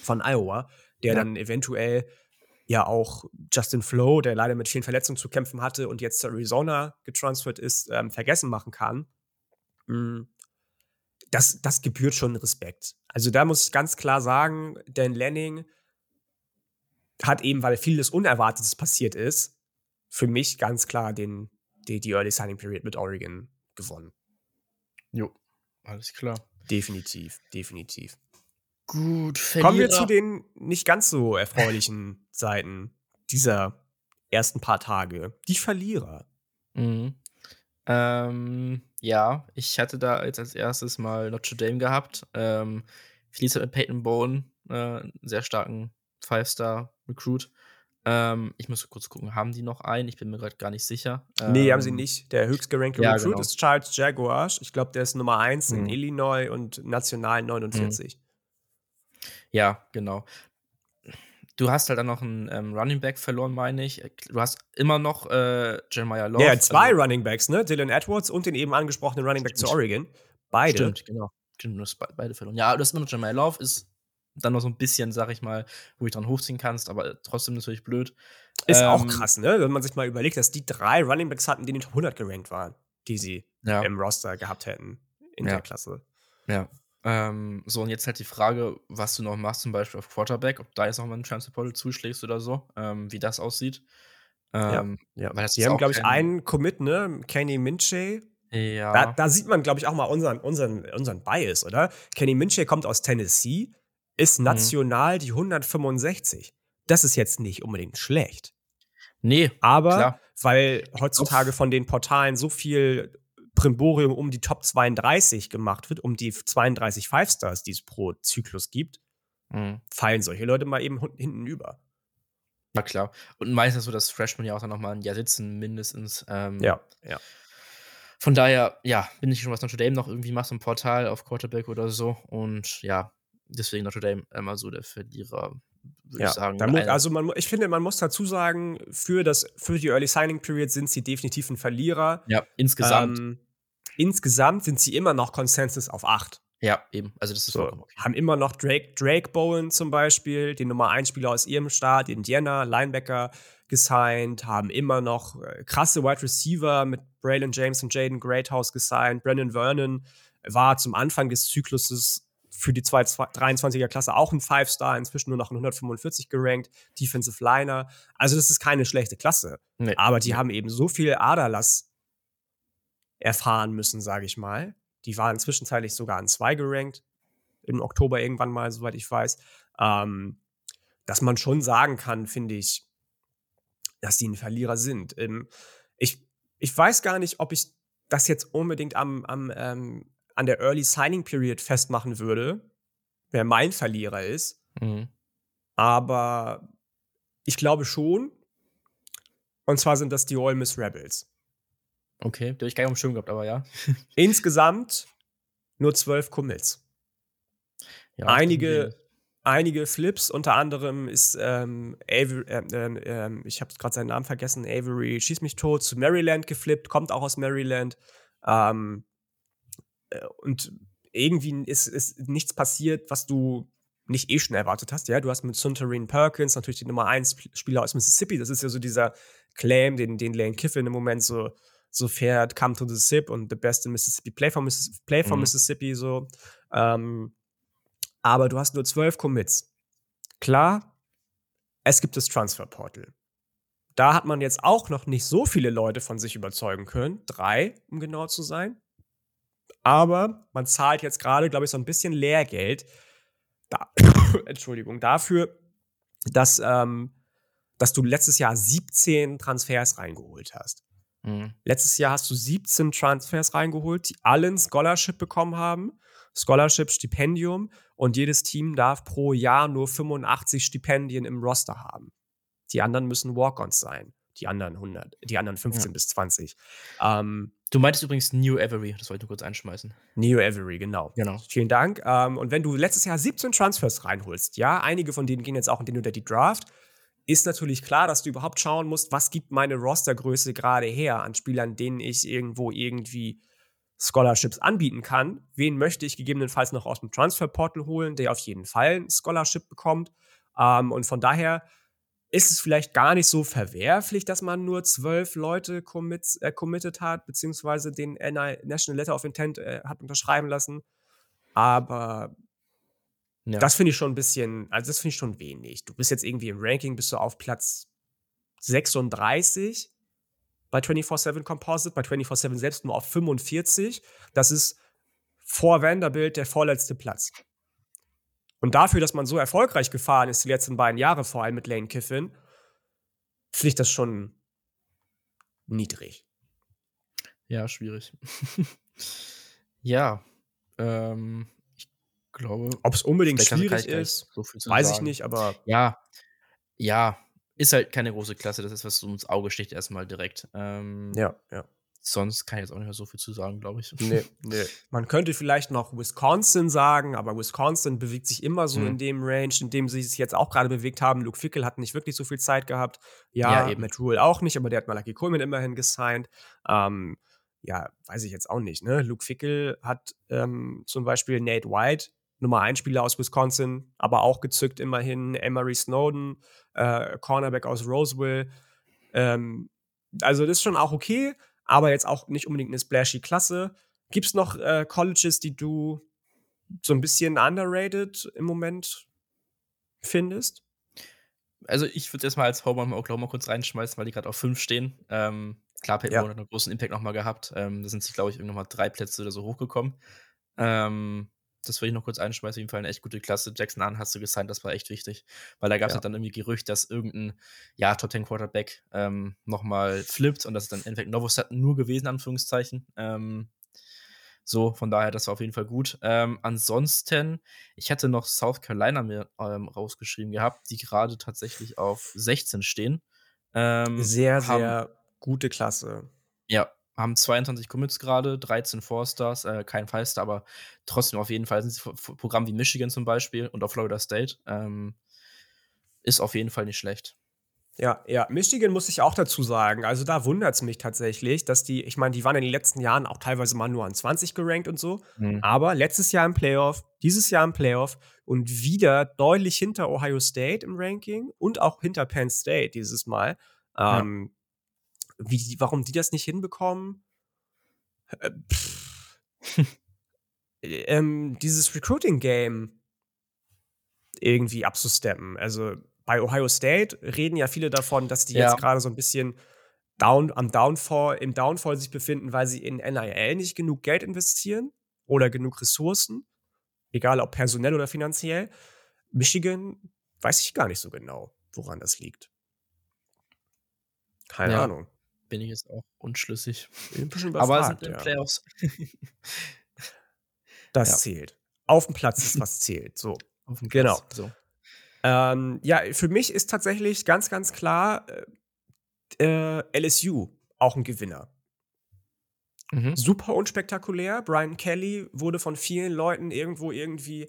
von Iowa, der ja. dann eventuell ja auch Justin Flo, der leider mit vielen Verletzungen zu kämpfen hatte und jetzt zu Arizona getransfert ist, ähm, vergessen machen kann. Mhm das, das gebührt schon Respekt. Also da muss ich ganz klar sagen, Dan Lanning hat eben, weil vieles Unerwartetes passiert ist, für mich ganz klar den, die, die Early Signing Period mit Oregon gewonnen. Jo, alles klar. Definitiv, definitiv. Gut, Verlierer. Kommen wir zu den nicht ganz so erfreulichen Seiten dieser ersten paar Tage. Die Verlierer. Mhm. Ähm, ja, ich hatte da jetzt als erstes mal Notre Dame gehabt. Ähm, Felice hat mit Peyton Bone, äh, einen sehr starken Five-Star-Recruit. Ähm, ich muss kurz gucken, haben die noch einen? Ich bin mir gerade gar nicht sicher. Nee, ähm, haben sie nicht. Der höchstgerankte ja, Recruit genau. ist Charles Jaguars. Ich glaube, der ist Nummer 1 mhm. in Illinois und national 49. Mhm. Ja, genau. Du hast halt dann noch einen ähm, Running Back verloren, meine ich. Du hast immer noch äh, Jeremiah Love. Ja, zwei also, Running Backs, ne? Dylan Edwards und den eben angesprochenen Running Back zu Oregon. Beide. Stimmt, genau. Stimmt, du hast beide verloren. Ja, du hast immer noch Jeremiah Love, ist dann noch so ein bisschen, sag ich mal, wo ich dran hochziehen kannst, aber trotzdem natürlich blöd. Ist ähm, auch krass, ne? Wenn man sich mal überlegt, dass die drei Running Backs hatten, die in den Top 100 gerankt waren, die sie ja. im Roster gehabt hätten in ja. der Klasse. Ja, ähm, so, und jetzt halt die Frage, was du noch machst, zum Beispiel auf Quarterback, ob da jetzt nochmal ein Transfer Portal zuschlägst oder so, ähm, wie das aussieht. Ähm, ja, ja. Die haben, glaube ich, einen Commit, ne? Kenny Minche. Ja. Da, da sieht man, glaube ich, auch mal unseren, unseren, unseren Bias, oder? Kenny Minche kommt aus Tennessee, ist mhm. national mhm. die 165. Das ist jetzt nicht unbedingt schlecht. Nee. Aber klar. weil heutzutage von den Portalen so viel Primborium um die Top 32 gemacht wird, um die 32 Five Stars, die es pro Zyklus gibt, mhm. fallen solche Leute mal eben hinten über. Na klar. Und meistens so, dass Freshmen ja auch dann nochmal ein Jahr sitzen, mindestens. Ähm, ja, ja. Von daher, ja, bin ich schon, was Notre Dame noch irgendwie macht, so ein Portal auf Quarterback oder so. Und ja, deswegen Notre Dame immer so der Verlierer, würde ja, ich sagen. Muss, also man, ich finde, man muss dazu sagen, für, das, für die Early Signing Period sind sie definitiv ein Verlierer. Ja, insgesamt. Ähm, insgesamt sind sie immer noch Consensus auf 8. Ja, eben. Also das ist so. Okay. Haben immer noch Drake, Drake Bowen zum Beispiel, den Nummer 1 Spieler aus ihrem Staat, Indiana, Linebacker gesigned, haben immer noch äh, krasse Wide Receiver mit Braylon James und Jaden Greathouse gesigned. Brandon Vernon war zum Anfang des Zykluses für die 23er Klasse auch ein Five-Star, inzwischen nur noch 145 gerankt, Defensive Liner. Also das ist keine schlechte Klasse. Nee. Aber die haben eben so viel Aderlass erfahren müssen, sage ich mal. Die waren zwischenzeitlich sogar an zwei gerankt. Im Oktober irgendwann mal, soweit ich weiß. Ähm, dass man schon sagen kann, finde ich, dass die ein Verlierer sind. Ähm, ich, ich weiß gar nicht, ob ich das jetzt unbedingt am, am, ähm, an der Early Signing Period festmachen würde, wer mein Verlierer ist. Mhm. Aber ich glaube schon. Und zwar sind das die Ole Miss Rebels. Okay, die habe ich gar nicht auf dem Schirm gehabt, aber ja. Insgesamt nur zwölf Commits. Ja, einige, einige Flips, unter anderem ist ähm, Avery, äh, äh, ich habe gerade seinen Namen vergessen, Avery Schieß mich tot, zu Maryland geflippt, kommt auch aus Maryland. Ähm, äh, und irgendwie ist, ist nichts passiert, was du nicht eh schon erwartet hast. Ja, du hast mit Suntarine Perkins natürlich die Nummer 1 Spieler aus Mississippi. Das ist ja so dieser Claim, den, den Lane Kiffin im Moment so so fährt Come to the Sip und The Best in Mississippi, Play for, Missis Play for mhm. Mississippi, so. Ähm, aber du hast nur zwölf Commits. Klar, es gibt das Transfer Portal. Da hat man jetzt auch noch nicht so viele Leute von sich überzeugen können. Drei, um genau zu sein. Aber man zahlt jetzt gerade, glaube ich, so ein bisschen Lehrgeld. Da Entschuldigung, dafür, dass, ähm, dass du letztes Jahr 17 Transfers reingeholt hast. Mhm. Letztes Jahr hast du 17 Transfers reingeholt, die alle ein Scholarship bekommen haben. Scholarship, Stipendium. Und jedes Team darf pro Jahr nur 85 Stipendien im Roster haben. Die anderen müssen Walk-ons sein. Die anderen 100, die anderen 15 ja. bis 20. Ähm, du meintest übrigens New Avery, das wollte ich nur kurz einschmeißen. New Avery, genau. genau. Vielen Dank. Ähm, und wenn du letztes Jahr 17 Transfers reinholst, ja, einige von denen gehen jetzt auch in den Unter die Draft, ist natürlich klar, dass du überhaupt schauen musst, was gibt meine Rostergröße gerade her an Spielern, denen ich irgendwo irgendwie Scholarships anbieten kann. Wen möchte ich gegebenenfalls noch aus dem Transferportal holen, der auf jeden Fall ein Scholarship bekommt. Ähm, und von daher ist es vielleicht gar nicht so verwerflich, dass man nur zwölf Leute commit, äh, committed hat, beziehungsweise den National Letter of Intent äh, hat unterschreiben lassen. Aber ja. Das finde ich schon ein bisschen, also das finde ich schon wenig. Du bist jetzt irgendwie im Ranking, bist du auf Platz 36 bei 24-7 Composite, bei 24-7 selbst nur auf 45. Das ist vor Vanderbilt der vorletzte Platz. Und dafür, dass man so erfolgreich gefahren ist, die letzten beiden Jahre, vor allem mit Lane Kiffin, finde ich das schon niedrig. Ja, schwierig. ja. Ähm, glaube. Ob es unbedingt schwierig ist, so weiß sagen. ich nicht, aber. Ja, ja, ist halt keine große Klasse. Das ist, was ins Auge sticht, erstmal direkt. Ähm, ja, ja. Sonst kann ich jetzt auch nicht mehr so viel zu sagen, glaube ich. Nee, nee. Man könnte vielleicht noch Wisconsin sagen, aber Wisconsin bewegt sich immer so hm. in dem Range, in dem sie sich jetzt auch gerade bewegt haben. Luke Fickel hat nicht wirklich so viel Zeit gehabt. Ja, ja Matt Rule auch nicht, aber der hat Malaki Coleman immerhin gesigned. Ähm, ja, weiß ich jetzt auch nicht. Ne? Luke Fickel hat ähm, zum Beispiel Nate White Nummer 1 Spieler aus Wisconsin, aber auch gezückt immerhin Emery Snowden, äh, Cornerback aus Roseville. Ähm, also das ist schon auch okay, aber jetzt auch nicht unbedingt eine splashy Klasse. Gibt es noch äh, Colleges, die du so ein bisschen underrated im Moment findest? also ich würde erstmal als Homer mal Oklahoma kurz reinschmeißen, weil die gerade auf 5 stehen. Ähm, klar, Peyton Ja. Hat einen großen Impact nochmal gehabt. Ähm, da sind sie, glaube ich, irgendwann mal drei Plätze oder so hochgekommen. Ähm, das würde ich noch kurz einschmeißen. Auf jeden Fall eine echt gute Klasse. Jackson Ahn hast du gesigned, das war echt wichtig. Weil da gab es Ja. dann irgendwie Gerücht, dass irgendein ja, Top 10 Quarterback ähm, nochmal flippt und das ist dann im Endeffekt Novosad nur gewesen, Anführungszeichen. Ähm, so, von daher, das war auf jeden Fall gut. Ähm, ansonsten, ich hatte noch South Carolina mir ähm, rausgeschrieben gehabt, die gerade tatsächlich auf 16 stehen. Ähm, Sehr, sehr gute Klasse. Ja, haben 22 Commits gerade, 13 Four-Stars, äh, kein Five-Star, aber trotzdem auf jeden Fall sind sie v- Programm wie Michigan zum Beispiel und auch Florida State. Ähm, ist auf jeden Fall nicht schlecht. Ja, ja, Michigan muss ich auch dazu sagen. Also da wundert es mich tatsächlich, dass die, ich meine, die waren in den letzten Jahren auch teilweise mal nur an 20 gerankt und so. Aber letztes Jahr im Playoff, dieses Jahr im Playoff und wieder deutlich hinter Ohio State im Ranking und auch hinter Penn State dieses Mal. Ähm, wie, warum die das nicht hinbekommen? Äh, pff. ähm, dieses Recruiting-Game irgendwie abzusteppen. Also bei Ohio State reden ja viele davon, dass die Ja. jetzt gerade so ein bisschen down, am Downfall, im Downfall sich befinden, weil sie in NIL nicht genug Geld investieren oder genug Ressourcen, egal ob personell oder finanziell. Michigan weiß ich gar nicht so genau, woran das liegt. Keine Ja. Ahnung. Bin ich jetzt auch unschlüssig. Aber sind in ja. Playoffs. Das Ja. zählt. Auf dem Platz ist was zählt. So. Auf dem Genau. So. Ähm, ja, für mich ist tatsächlich ganz, ganz klar äh, äh, LSU auch ein Gewinner. Mhm. Super unspektakulär. Brian Kelly wurde von vielen Leuten irgendwo irgendwie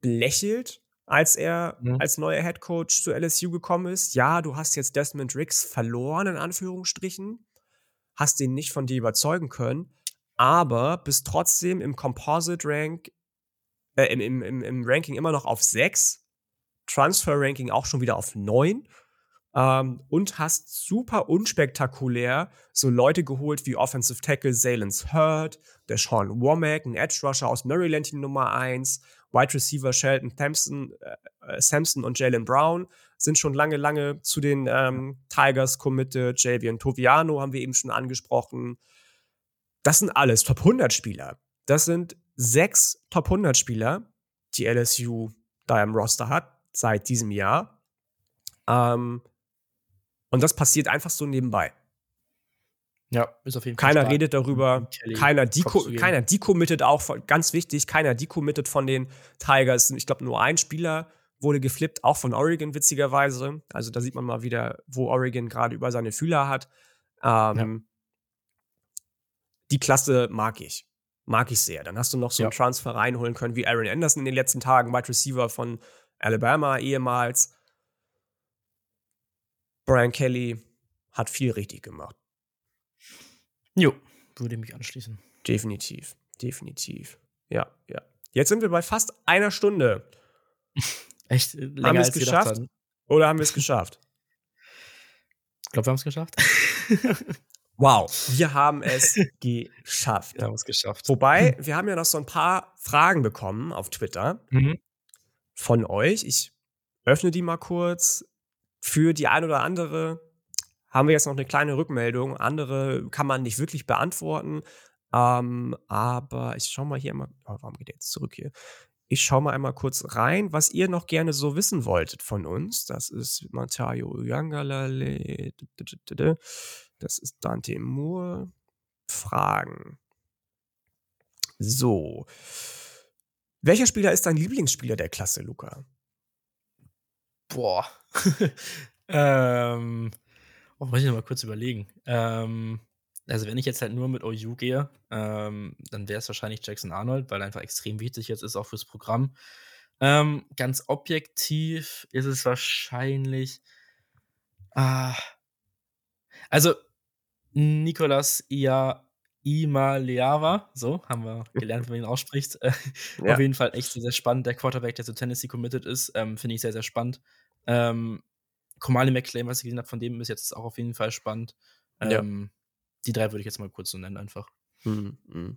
belächelt, als er Mhm. als neuer Head Coach zu LSU gekommen ist. Ja, du hast jetzt Desmond Riggs verloren, in Anführungsstrichen. Hast ihn nicht von dir überzeugen können, aber bist trotzdem im Composite Rank, äh, im, im, im, im Ranking immer noch auf 6. Transfer-Ranking auch schon wieder auf 9. Ähm, und hast super unspektakulär so Leute geholt wie Offensive Tackle Zaylen's Hurd, der Sean Womack, ein Edge Rusher aus Maryland, die Nummer 1, Wide Receiver Shelton Thompson, äh, äh, Sampson und Jalen Brown sind schon lange, lange zu den ähm, Tigers committed. Javian Toviano haben wir eben schon angesprochen. Das sind alles Top 100 Spieler. Das sind sechs Top 100 Spieler, die LSU da im Roster hat, seit diesem Jahr. Ähm, und das passiert einfach so nebenbei. Ja, ist auf jeden Fall. Keiner stark. redet darüber, Kelly keiner, deko keiner decommitted auch, von, ganz wichtig, keiner decommitted von den Tigers. Ich glaube, nur ein Spieler wurde geflippt, auch von Oregon, witzigerweise. Also da sieht man mal wieder, wo Oregon gerade über seine Fühler hat. Ähm, Die Klasse mag ich. Mag ich sehr. Dann hast du noch so einen Ja. Transfer reinholen können, wie Aaron Anderson in den letzten Tagen, Wide Receiver von Alabama ehemals. Brian Kelly hat viel richtig gemacht. Jo, würde mich anschließen. Definitiv, definitiv. Ja, ja. Jetzt sind wir bei fast einer Stunde. Echt äh, Haben länger wir es geschafft? Oder haben wir es geschafft? Ich glaube, wir haben es geschafft. Wow, wir haben es geschafft. wir haben es geschafft. Wobei, wir haben ja noch so ein paar Fragen bekommen auf Twitter Mhm. von euch. Ich öffne die mal kurz. Für die ein oder andere haben wir jetzt noch eine kleine Rückmeldung. Andere kann man nicht wirklich beantworten. Ähm, aber ich schau mal hier mal. Oh, warum geht der jetzt zurück hier? Ich schau mal einmal kurz rein, was ihr noch gerne so wissen wolltet von uns. Das ist Matayo Uyangalale. Das ist Dante Moore. Fragen. So. Welcher Spieler ist dein Lieblingsspieler der Klasse, Luca? Boah. ähm, oh, muss ich noch mal kurz überlegen. Ähm, also, wenn ich jetzt halt nur mit OU gehe, ähm, dann wäre es wahrscheinlich Jackson Arnold, weil er einfach extrem wichtig jetzt ist, auch fürs Programm. Ähm, ganz objektiv ist es wahrscheinlich. Ah, also, Nicolas Ia Imaleava, so haben wir gelernt, wie man ihn ausspricht. Äh, Ja. Auf jeden Fall echt sehr, sehr spannend. Der Quarterback, der zu Tennessee committed ist, ähm, finde ich sehr, sehr spannend. Ähm, Komali McClain, was ich gesehen habe von dem bis jetzt, ist auch auf jeden Fall spannend. Ja. Ähm, Die drei würde ich jetzt mal kurz so nennen, einfach. Hm, hm.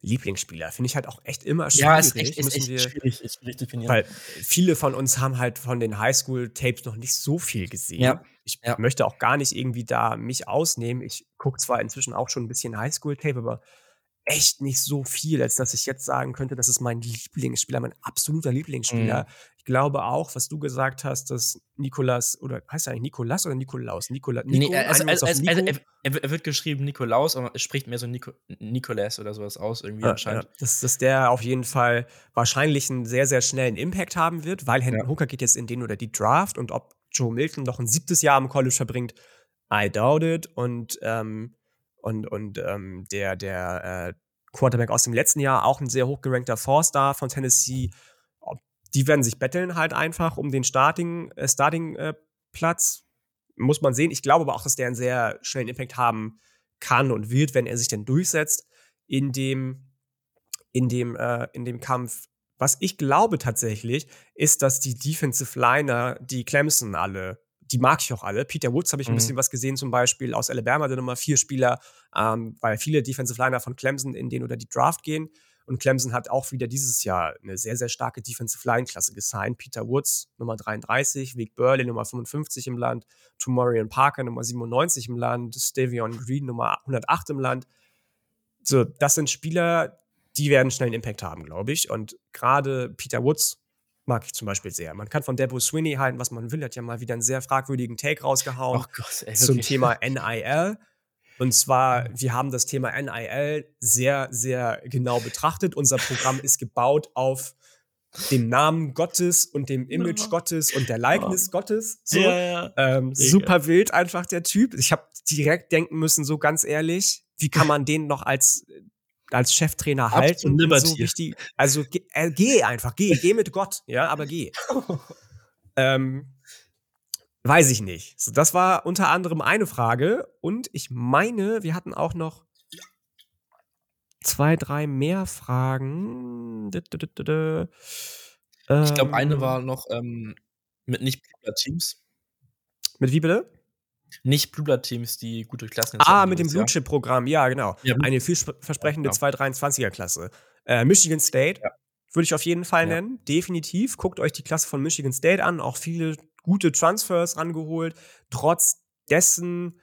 Lieblingsspieler. Finde ich halt auch echt immer schwierig. Ja, ist echt, ist echt wir, schwierig, ist schwierig definieren. Weil viele von uns haben halt von den Highschool-Tapes noch nicht so viel gesehen. Ja. Ich ja. möchte auch gar nicht irgendwie da mich ausnehmen. Ich gucke zwar inzwischen auch schon ein bisschen Highschool-Tape, aber echt nicht so viel, als dass ich jetzt sagen könnte, das ist mein Lieblingsspieler, mein absoluter Lieblingsspieler. Mhm. Ich glaube auch, was du gesagt hast, dass Nikolas, oder heißt er eigentlich Nikolas oder Nikolaus? Nikola, Nico, nee, also, also, also, also er, er, wird geschrieben Nikolaus, aber es spricht mehr so Nico, Nikolas oder sowas aus, irgendwie ja, anscheinend. Ja. Dass, dass der auf jeden Fall wahrscheinlich einen sehr, sehr schnellen Impact haben wird, weil Hendon ja. Hooker geht jetzt in den oder die Draft und ob Joe Milton noch ein siebtes Jahr im College verbringt, I doubt it. Und ähm, und, und ähm, der, der äh, Quarterback aus dem letzten Jahr, auch ein sehr hochgerankter Four-Star von Tennessee, die werden sich betteln halt einfach um den Starting, äh, Starting äh. Muss man sehen. Ich glaube aber auch, dass der einen sehr schnellen Impact haben kann und wird, wenn er sich denn durchsetzt in dem, in dem, äh, in dem Kampf. Was ich glaube tatsächlich, ist, dass die Defensive Liner, die Clemson alle die mag ich auch alle. Peter Woods habe ich ein mhm. bisschen was gesehen, zum Beispiel aus Alabama, der Nummer vier Spieler, ähm, weil viele Defensive Liner von Clemson in den oder die Draft gehen. Und Clemson hat auch wieder dieses Jahr eine sehr, sehr starke Defensive Line-Klasse gesigned. Peter Woods, Nummer 33, Vic Burley, Nummer 55 im Land, Tomorian Parker, Nummer 97 im Land, Stavion Green, Nummer 108 im Land. So, das sind Spieler, die werden schnell einen Impact haben, glaube ich. Und gerade Peter Woods, mag ich zum Beispiel sehr. Man kann von Debo Swinney halten, was man will, hat ja mal wieder einen sehr fragwürdigen Take rausgehauen oh Gott, ey, zum Thema NIL. Und zwar, wir haben das Thema NIL sehr, sehr genau betrachtet. Unser Programm ist gebaut auf dem Namen Gottes und dem Image ja. Gottes und der Likeness ja. Gottes. So. Ja, ähm, super wild einfach der Typ. Ich habe direkt denken müssen, so ganz ehrlich, wie kann man den noch als als Cheftrainer halten. Und so richtig, also äh, geh einfach, geh, geh mit Gott, ja, aber geh. ähm, weiß ich nicht. So, das war unter anderem eine Frage. Und ich meine, wir hatten auch noch zwei, drei mehr Fragen. ich glaube, eine ähm. war noch ähm, mit nicht Teams. Mit wie bitte? Nicht Blue Blood Teams, die gut durch Klassen Ah, mit dem Blue Chip Programm, ja, genau. Ja, Eine vielversprechende ja. 223er Klasse. Äh, Michigan State ja. würde ich auf jeden Fall nennen, definitiv. Guckt euch die Klasse von Michigan State an, auch viele gute Transfers rangeholt. Trotz dessen,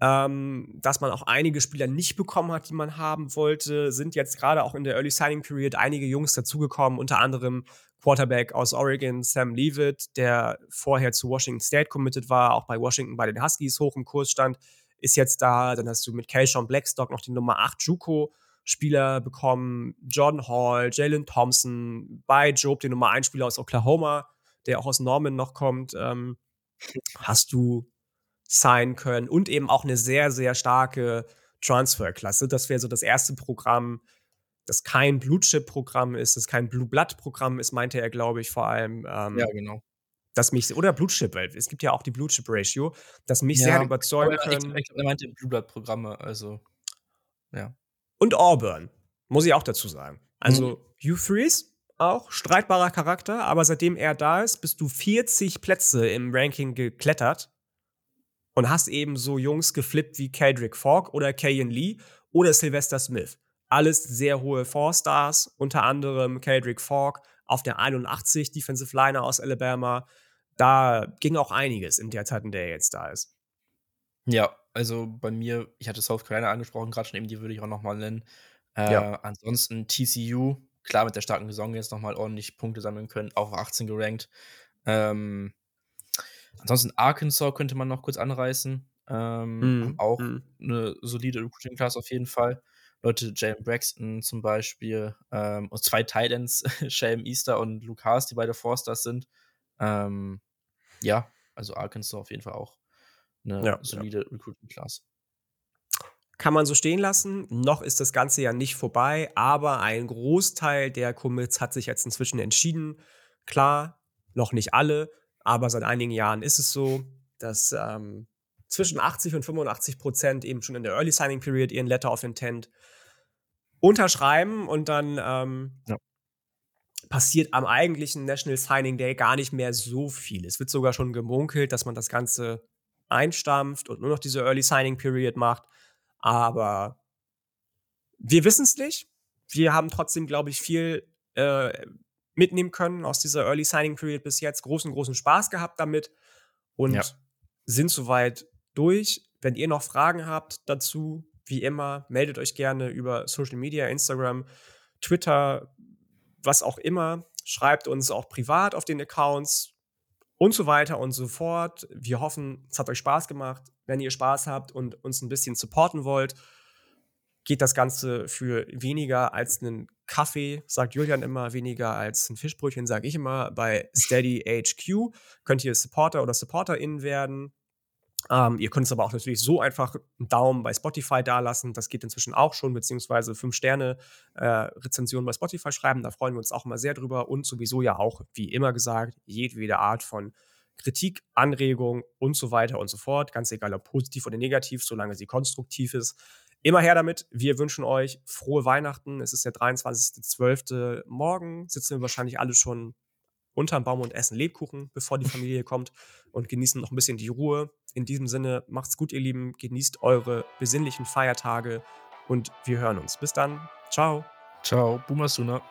ähm, dass man auch einige Spieler nicht bekommen hat, die man haben wollte, sind jetzt gerade auch in der Early Signing Period einige Jungs dazugekommen, unter anderem Quarterback aus Oregon, Sam Leavitt, der vorher zu Washington State committed war, auch bei Washington bei den Huskies hoch im Kurs stand, ist jetzt da. Dann hast du mit Keyshawn Blackstock noch die Nummer 8 Juco. Spieler bekommen, Jordan Hall, Jalen Thompson, bei Job, den Nummer 1 Spieler aus Oklahoma, der auch aus Norman noch kommt, ähm, hast du sein können und eben auch eine sehr, sehr starke Transferklasse. Das wäre so das erste Programm, das kein Blue Chip Programm ist, das kein Blue Blood Programm ist, meinte er, glaube ich, vor allem. Ähm, ja, genau. Das mich, oder Blue Chip, weil es gibt ja auch die Blue Chip Ratio, das mich ja, sehr überzeugen können. Ich, ich, er meinte Blue Blood Programme, also, ja. Und Auburn, muss ich auch dazu sagen. Also, mhm. Hugh Freeze, auch streitbarer Charakter, aber seitdem er da ist, bist du 40 Plätze im Ranking geklettert und hast eben so Jungs geflippt wie Kendrick Falk oder Kayan Lee oder Sylvester Smith. Alles sehr hohe Four-Stars, unter anderem Kendrick Falk auf der 81, Defensive Liner aus Alabama. Da ging auch einiges in der Zeit, in der er jetzt da ist. Ja, also bei mir, ich hatte South Carolina angesprochen, gerade schon eben, die würde ich auch nochmal nennen. Äh, ja. Ansonsten TCU, klar mit der starken Saison jetzt nochmal ordentlich Punkte sammeln können, auch 18 gerankt. Ähm, ansonsten Arkansas könnte man noch kurz anreißen. Ähm, mm, auch mm. eine solide Recruiting-Class auf jeden Fall. Leute, Jalen Braxton zum Beispiel ähm, und zwei Titans, Shalem Easter und Luke Haas, die beide Forsters sind. Ähm, ja, also Arkansas auf jeden Fall auch eine ja, solide ja. Recruiting-Class. Kann man so stehen lassen. Noch ist das Ganze ja nicht vorbei, aber ein Großteil der Commits hat sich jetzt inzwischen entschieden. Klar, noch nicht alle, aber seit einigen Jahren ist es so, dass ähm, zwischen 80 und 85 Prozent eben schon in der Early Signing Period ihren Letter of Intent unterschreiben und dann ähm, ja. passiert am eigentlichen National Signing Day gar nicht mehr so viel. Es wird sogar schon gemunkelt, dass man das Ganze einstampft und nur noch diese Early Signing Period macht. Aber wir wissen es nicht. wir haben trotzdem, glaube ich, viel äh, mitnehmen können aus dieser Early Signing Period bis jetzt. Großen, großen Spaß gehabt damit und ja. sind soweit durch. Wenn ihr noch Fragen habt dazu, wie immer, meldet euch gerne über Social Media, Instagram, Twitter, was auch immer. Schreibt uns auch privat auf den Accounts und so weiter und so fort. Wir hoffen, es hat euch Spaß gemacht. Wenn ihr Spaß habt und uns ein bisschen supporten wollt, geht das Ganze für weniger als einen Kaffee, sagt Julian immer, weniger als ein Fischbrötchen, sage ich immer. Bei Steady HQ könnt ihr Supporter oder SupporterInnen werden. Ähm, ihr könnt es aber auch natürlich so einfach einen Daumen bei Spotify dalassen. Das geht inzwischen auch schon, beziehungsweise 5 Sterne äh, Rezensionen bei Spotify schreiben. Da freuen wir uns auch immer sehr drüber. Und sowieso ja auch, wie immer gesagt, jedwede Art von Kritik, Anregung und so weiter und so fort. Ganz egal, ob positiv oder negativ, solange sie konstruktiv ist. Immer her damit. Wir wünschen euch frohe Weihnachten. Es ist der 23.12. Morgen sitzen wir wahrscheinlich alle schon unterm Baum und essen Lebkuchen, bevor die Familie kommt und genießen noch ein bisschen die Ruhe. In diesem Sinne, macht's gut, ihr Lieben. Genießt eure besinnlichen Feiertage und wir hören uns. Bis dann. Ciao. Ciao. Boomer Suna.